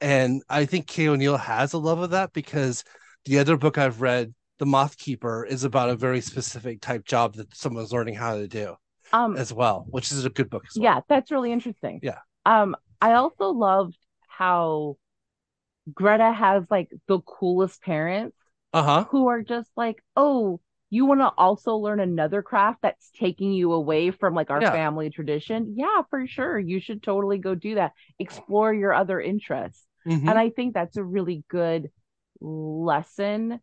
Speaker 1: And I think K. O'Neill has a love of that because the other book I've read, The Moth Keeper, is about a very specific type job that someone's learning how to do um as well, which is a good book well.
Speaker 3: Yeah, that's really interesting.
Speaker 1: Yeah.
Speaker 3: Um, I also loved how Greta has like the coolest parents
Speaker 1: uh-huh.
Speaker 3: who are just like, oh, you want to also learn another craft that's taking you away from like our yeah. family tradition yeah for sure you should totally go do that explore your other interests mm-hmm. and i think that's a really good lesson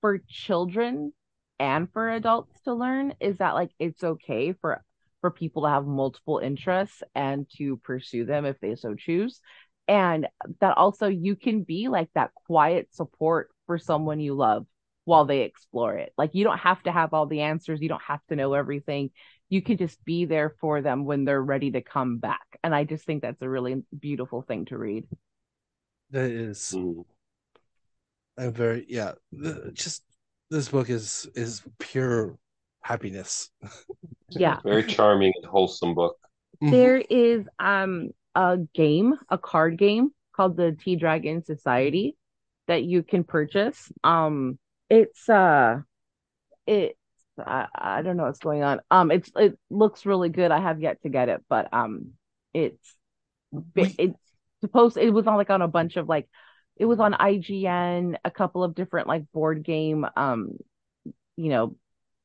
Speaker 3: for children and for adults to learn is that like it's okay for for people to have multiple interests and to pursue them if they so choose and that also you can be like that quiet support for someone you love while they explore it. Like you don't have to have all the answers, you don't have to know everything. You can just be there for them when they're ready to come back. And I just think that's a really beautiful thing to read.
Speaker 1: That is. I'm very yeah. Just this book is is pure happiness.
Speaker 3: Yeah.
Speaker 2: very charming and wholesome book.
Speaker 3: Mm-hmm. There is um a game, a card game called the Tea Dragon Society that you can purchase. Um it's uh it I, I don't know what's going on. Um it's it looks really good. I have yet to get it, but um it's it's supposed it was on like on a bunch of like it was on IGN, a couple of different like board game um you know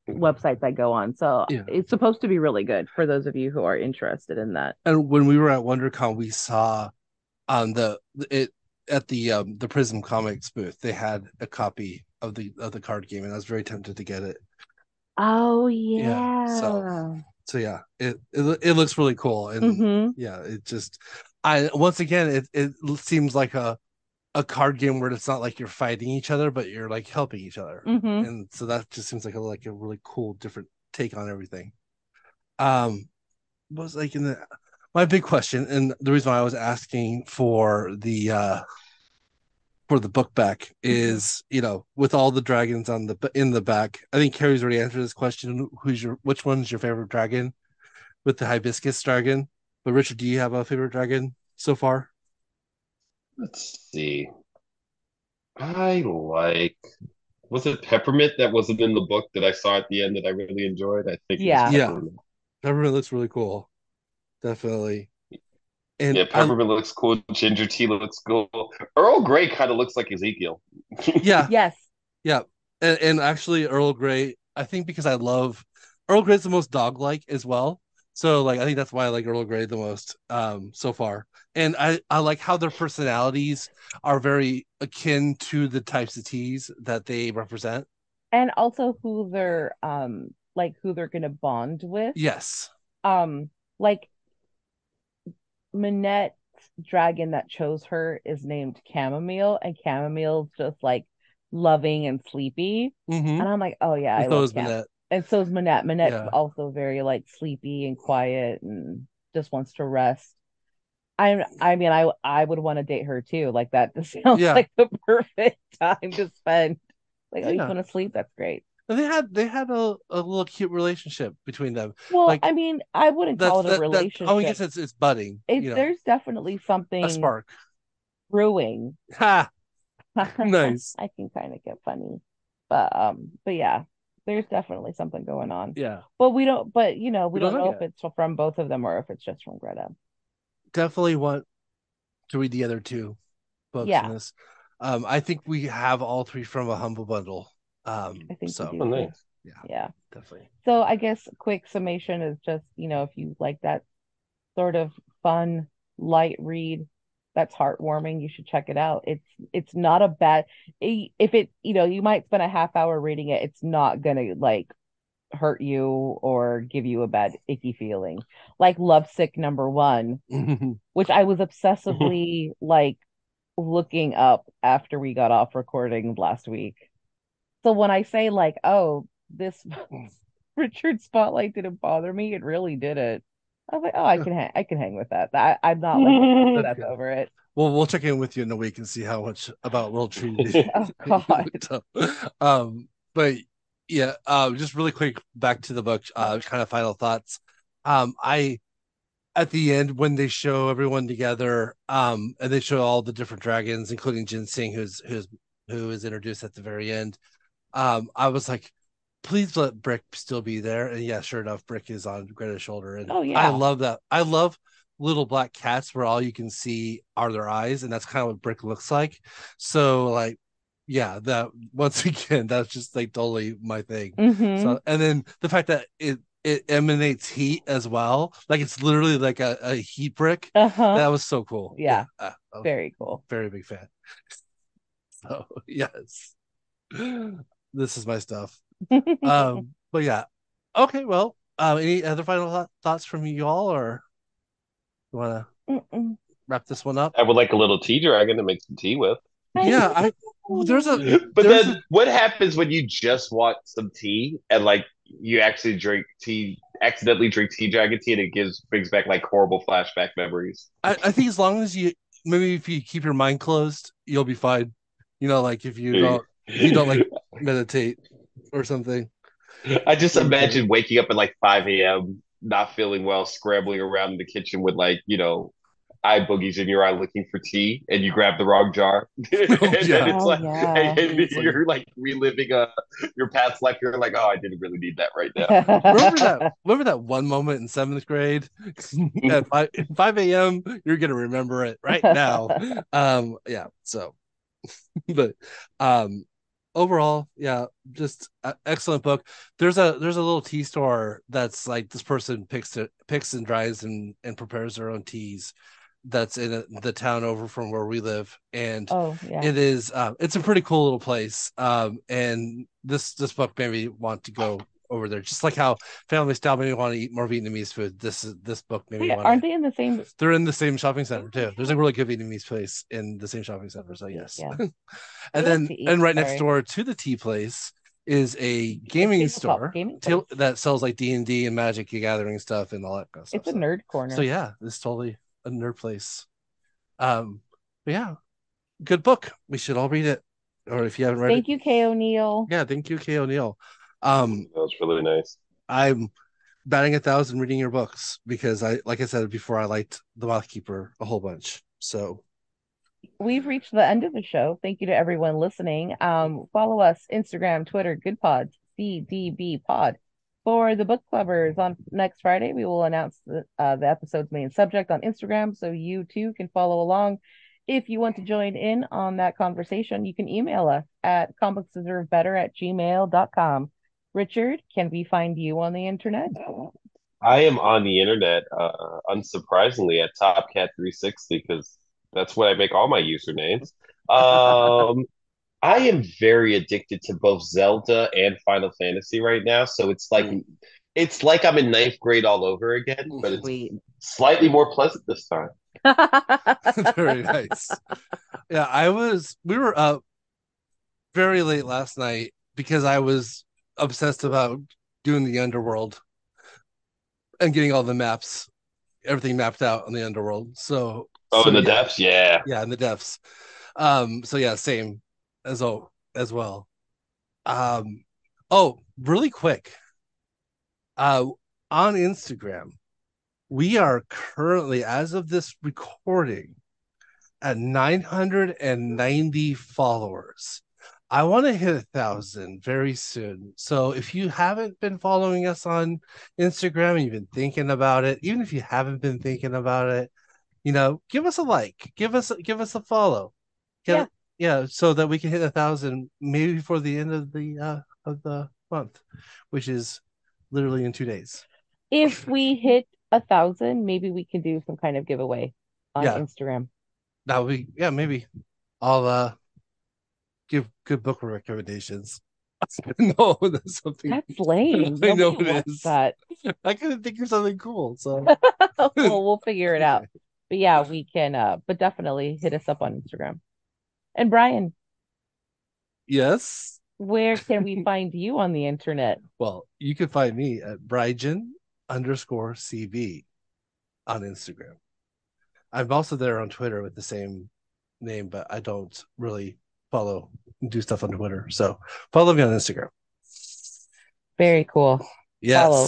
Speaker 3: websites I go on. So yeah. it's supposed to be really good for those of you who are interested in that.
Speaker 1: And when we were at WonderCon, we saw on um, the it at the um the Prism Comics booth, they had a copy of the of the card game, and I was very tempted to get it.
Speaker 3: Oh yeah.
Speaker 1: yeah so so yeah, it, it it looks really cool, and mm-hmm. yeah, it just I once again it it seems like a a card game where it's not like you're fighting each other, but you're like helping each other,
Speaker 3: mm-hmm.
Speaker 1: and so that just seems like a like a really cool different take on everything. Um, was like in the my big question, and the reason why I was asking for the uh for the book back mm-hmm. is you know with all the dragons on the in the back. I think Carrie's already answered this question. Who's your which one's your favorite dragon? With the hibiscus dragon, but Richard, do you have a favorite dragon so far?
Speaker 2: Let's see. I like was it peppermint that wasn't in the book that I saw at the end that I really enjoyed? I think
Speaker 3: yeah,
Speaker 1: yeah. Peppermint looks really cool. Definitely.
Speaker 2: And yeah, peppermint looks cool. Ginger tea looks cool. Earl Grey kind of looks like Ezekiel. *laughs*
Speaker 1: yeah.
Speaker 3: Yes.
Speaker 1: Yeah. And, and actually, Earl Grey, I think because I love Earl Grey's the most dog like as well. So like I think that's why I like Earl Grey the most um so far. And I I like how their personalities are very akin to the types of teas that they represent.
Speaker 3: And also who they're um like who they're gonna bond with.
Speaker 1: Yes.
Speaker 3: Um like Minette's dragon that chose her is named Chamomile, and Chamomile's just like loving and sleepy. Mm-hmm. And I'm like, oh yeah, I love Cam- Minette and so is Minette. Minette's yeah. also very like sleepy and quiet and just wants to rest. I I mean I I would want to date her too. Like that *laughs* sounds yeah. like the *laughs* perfect time to spend. Like, oh, you want to sleep? That's great.
Speaker 1: And they had they had a, a little cute relationship between them.
Speaker 3: Well,
Speaker 1: like,
Speaker 3: I mean, I wouldn't call it a relationship.
Speaker 1: oh, I guess it's it's budding.
Speaker 3: It, you know, there's definitely something
Speaker 1: a spark
Speaker 3: brewing.
Speaker 1: Ha! *laughs* *laughs* nice.
Speaker 3: I can kind of get funny, but um, but yeah, there's definitely something going on.
Speaker 1: Yeah.
Speaker 3: But we don't but you know, we, we don't, don't, know, if it's from both of them or if it's just from Greta.
Speaker 1: Definitely want to read the other two books yeah. in this. Um, I think we have all three from a humble bundle. Um I think so.
Speaker 2: Oh, nice.
Speaker 1: Yeah.
Speaker 3: Yeah.
Speaker 1: Definitely.
Speaker 3: So I guess quick summation is just, you know, if you like that sort of fun, light read, that's heartwarming you should check it out it's it's not a bad if it you know you might spend a half hour reading it it's not gonna like hurt you or give you a bad icky feeling like lovesick number one *laughs* which i was obsessively *laughs* like looking up after we got off recording last week so when i say like oh this *laughs* richard spotlight didn't bother me it really didn't I was like, oh, I can hang, I can hang with that. I, I'm not like *laughs* that's over it.
Speaker 1: Well, we'll check in with you in a week and see how much about World Tree. *laughs*
Speaker 3: oh God.
Speaker 1: um, but yeah, uh, just really quick back to the book. Uh, kind of final thoughts. Um, I at the end when they show everyone together, um, and they show all the different dragons, including Ginseng, who's who's who is introduced at the very end. Um, I was like, please let Brick still be there. And yeah, sure enough, Brick is on Greta's shoulder. And
Speaker 3: oh, yeah.
Speaker 1: I love that. I love little black cats where all you can see are their eyes, and that's kind of what Brick looks like. So like yeah, that *laughs* once again, that's just like totally my thing.
Speaker 3: Mm-hmm.
Speaker 1: So and then the fact that it it emanates heat as well, like it's literally like a, a heat brick.
Speaker 3: Uh-huh.
Speaker 1: That was so cool.
Speaker 3: Yeah, yeah uh, very cool.
Speaker 1: Very big fan. *laughs* So yes, this is my stuff *laughs* um, but yeah, okay. Well, uh, any other final th- thoughts from you all, or you want to wrap this one up?
Speaker 2: I would like a little tea dragon to make some tea with.
Speaker 1: Yeah, I there's a. *laughs*
Speaker 2: But
Speaker 1: there's
Speaker 2: then, a, what happens when you just want some tea and like you actually drink tea, accidentally drink tea dragon tea, and it gives brings back like horrible flashback memories?
Speaker 1: I, I think as long as you maybe if you keep your mind closed, you'll be fine. You know, like if you don't if you don't like *laughs* meditate or something.
Speaker 2: I just imagine waking up at like 5 a.m., not feeling well, scrambling around in the kitchen with like, you know, eye boogies in your eye looking for tea and you grab the wrong jar. *laughs* *laughs* and oh, yeah. it's oh, yeah. and, and you're like reliving uh, your past life. You're like, oh, I didn't really need that right now.
Speaker 1: remember that? Remember that one moment in seventh grade at 5, 5 a.m. You're going to remember it right now. um, yeah. So, but, um, overall, yeah, just excellent book. There's a there's a little tea store that's like this person picks it picks and dries and and prepares their own teas. That's in a, the town over from where we live, and
Speaker 3: oh, yeah.
Speaker 1: it is um, it's a pretty cool little place. Um, and this this book made me want to go over there. Just like how Family Style made me want to eat more Vietnamese food. This is this book made me want.
Speaker 3: Aren't they in the same? *laughs*
Speaker 1: They're in the same shopping center too. There's a really good Vietnamese place in the same shopping center. So yes.
Speaker 3: Yeah. *laughs*
Speaker 1: and then and right sorry. next door to the tea place is a gaming store gaming that sells like D and D and Magic Gathering stuff and all that kind of stuff.
Speaker 3: It's a nerd corner.
Speaker 1: So yeah, it's totally a nerd place. Um, but yeah, good book. We should all read it. Or if you haven't read
Speaker 3: thank
Speaker 1: it.
Speaker 3: Thank you, K. O'Neill.
Speaker 1: Yeah, thank you, K. O'Neill. Um
Speaker 2: that was really nice.
Speaker 1: I'm batting a thousand reading your books because I like I said before, I liked The Moth Keeper a whole bunch. So
Speaker 3: we've reached the end of the show. Thank you to everyone listening. Um, follow us Instagram, Twitter, Good Pods, CDB Pod. For the book clubbers on next Friday, we will announce the, uh, the episode's main subject on Instagram, so you too can follow along. If you want to join in on that conversation, you can email us at comicsdeservebetter at gmail.com. Richard, can we find you on the internet?
Speaker 2: I am on the internet, uh, unsurprisingly, at TopCat360 because that's what I make all my usernames. Um, *laughs* I am very addicted to both Zelda and Final Fantasy right now, so it's like mm. it's like I'm in ninth grade all over again, but it's Sweet. slightly more pleasant this time. *laughs* *laughs*
Speaker 1: very nice. Yeah, I was. We were up very late last night because I was obsessed about doing the underworld and getting all the maps, everything mapped out on the underworld. So
Speaker 2: Oh,
Speaker 1: so,
Speaker 2: in the
Speaker 1: yeah.
Speaker 2: depths, yeah,
Speaker 1: yeah, in the depths. Um, so yeah, same as oh as well. Um, oh, really quick. Uh, on Instagram, we are currently, as of this recording, at 990 followers. I want to hit a thousand very soon. So if you haven't been following us on Instagram and you've been thinking about it, even if you haven't been thinking about it, you know, give us a like, give us give us a follow. Get, yeah. yeah, so that we can hit a thousand maybe before the end of the uh of the month, which is literally in two days.
Speaker 3: If we hit a thousand, maybe we can do some kind of giveaway on yeah. Instagram.
Speaker 1: That would be yeah, maybe. I'll uh give good book recommendations. *laughs* no,
Speaker 3: that's something. That's lame. *laughs*
Speaker 1: I know it is. That. *laughs* I couldn't think of something cool. So
Speaker 3: well, we'll figure it out but yeah, we can uh but definitely hit us up on Instagram. And Brian.
Speaker 1: Yes.
Speaker 3: Where can we find you on the internet?
Speaker 1: Well, you can find me at Brygen underscore CV on Instagram. I'm also there on Twitter with the same name, but I don't really follow do stuff on Twitter. So follow me on Instagram.
Speaker 3: Very cool.
Speaker 1: Yes. Follow.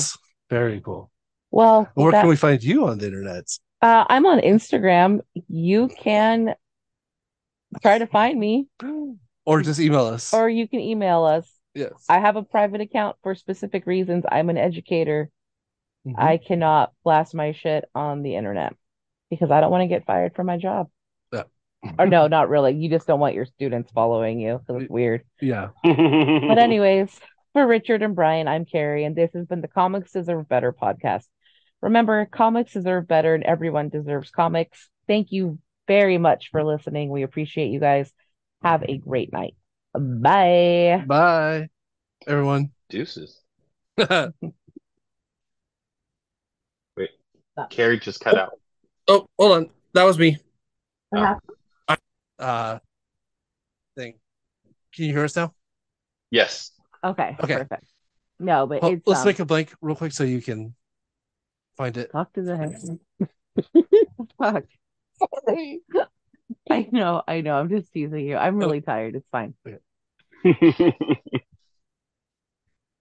Speaker 1: Very cool.
Speaker 3: Well,
Speaker 1: where that... can we find you on the internet?
Speaker 3: Uh, I'm on Instagram. You can try to find me.
Speaker 1: Or just email us.
Speaker 3: Or you can email us.
Speaker 1: Yes.
Speaker 3: I have a private account for specific reasons. I'm an educator. Mm-hmm. I cannot blast my shit on the internet because I don't want to get fired from my job.
Speaker 1: Yeah.
Speaker 3: or no, *laughs* not really. You just don't want your students following you because it's weird.
Speaker 1: Yeah. *laughs*
Speaker 3: but anyways, for Richard and Brian, I'm Carrie, and this has been the Comics Deserve Better podcast. Remember, comics deserve better and everyone deserves comics. Thank you very much for listening. We appreciate you guys. Have a great night. Bye.
Speaker 1: Bye, everyone.
Speaker 2: Deuces. *laughs* Wait, Carrie just cut out.
Speaker 1: Oh, hold on. That was me. Uh, uh, thing. Can you hear us now?
Speaker 2: Yes.
Speaker 3: Okay. Okay. Perfect. No, but
Speaker 1: oh, let's um... make a blank real quick so you can Find it.
Speaker 3: Talk to the head. *laughs* Fuck. Sorry. I know, I know. I'm just teasing you. I'm really tired. It's fine. *laughs*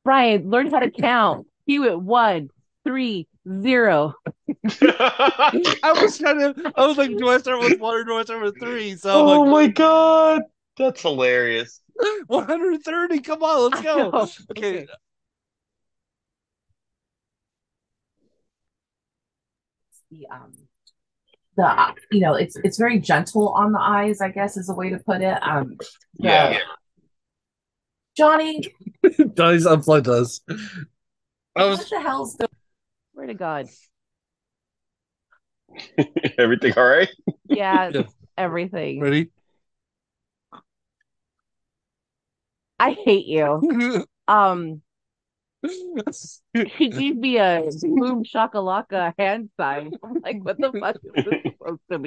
Speaker 3: Brian, learn how to count. Cue it one, three, zero. *laughs*
Speaker 1: I was trying to. I was like, do I start with one or do I start with three? So
Speaker 2: oh
Speaker 1: like,
Speaker 2: my god, that's hilarious. *laughs*
Speaker 1: 130. Come on, let's go. Okay.
Speaker 4: the um the you know it's it's very gentle on the eyes i guess is a way to put it um
Speaker 2: yeah
Speaker 4: johnny
Speaker 1: johnny's unplugged us
Speaker 4: I was... what the hell's the
Speaker 3: where to god *laughs*
Speaker 2: everything all right
Speaker 3: yeah, yeah. everything
Speaker 1: ready
Speaker 3: i hate you *laughs* um he gave me a boom shakalaka hand sign. I'm *laughs* like, what the fuck is this supposed to be?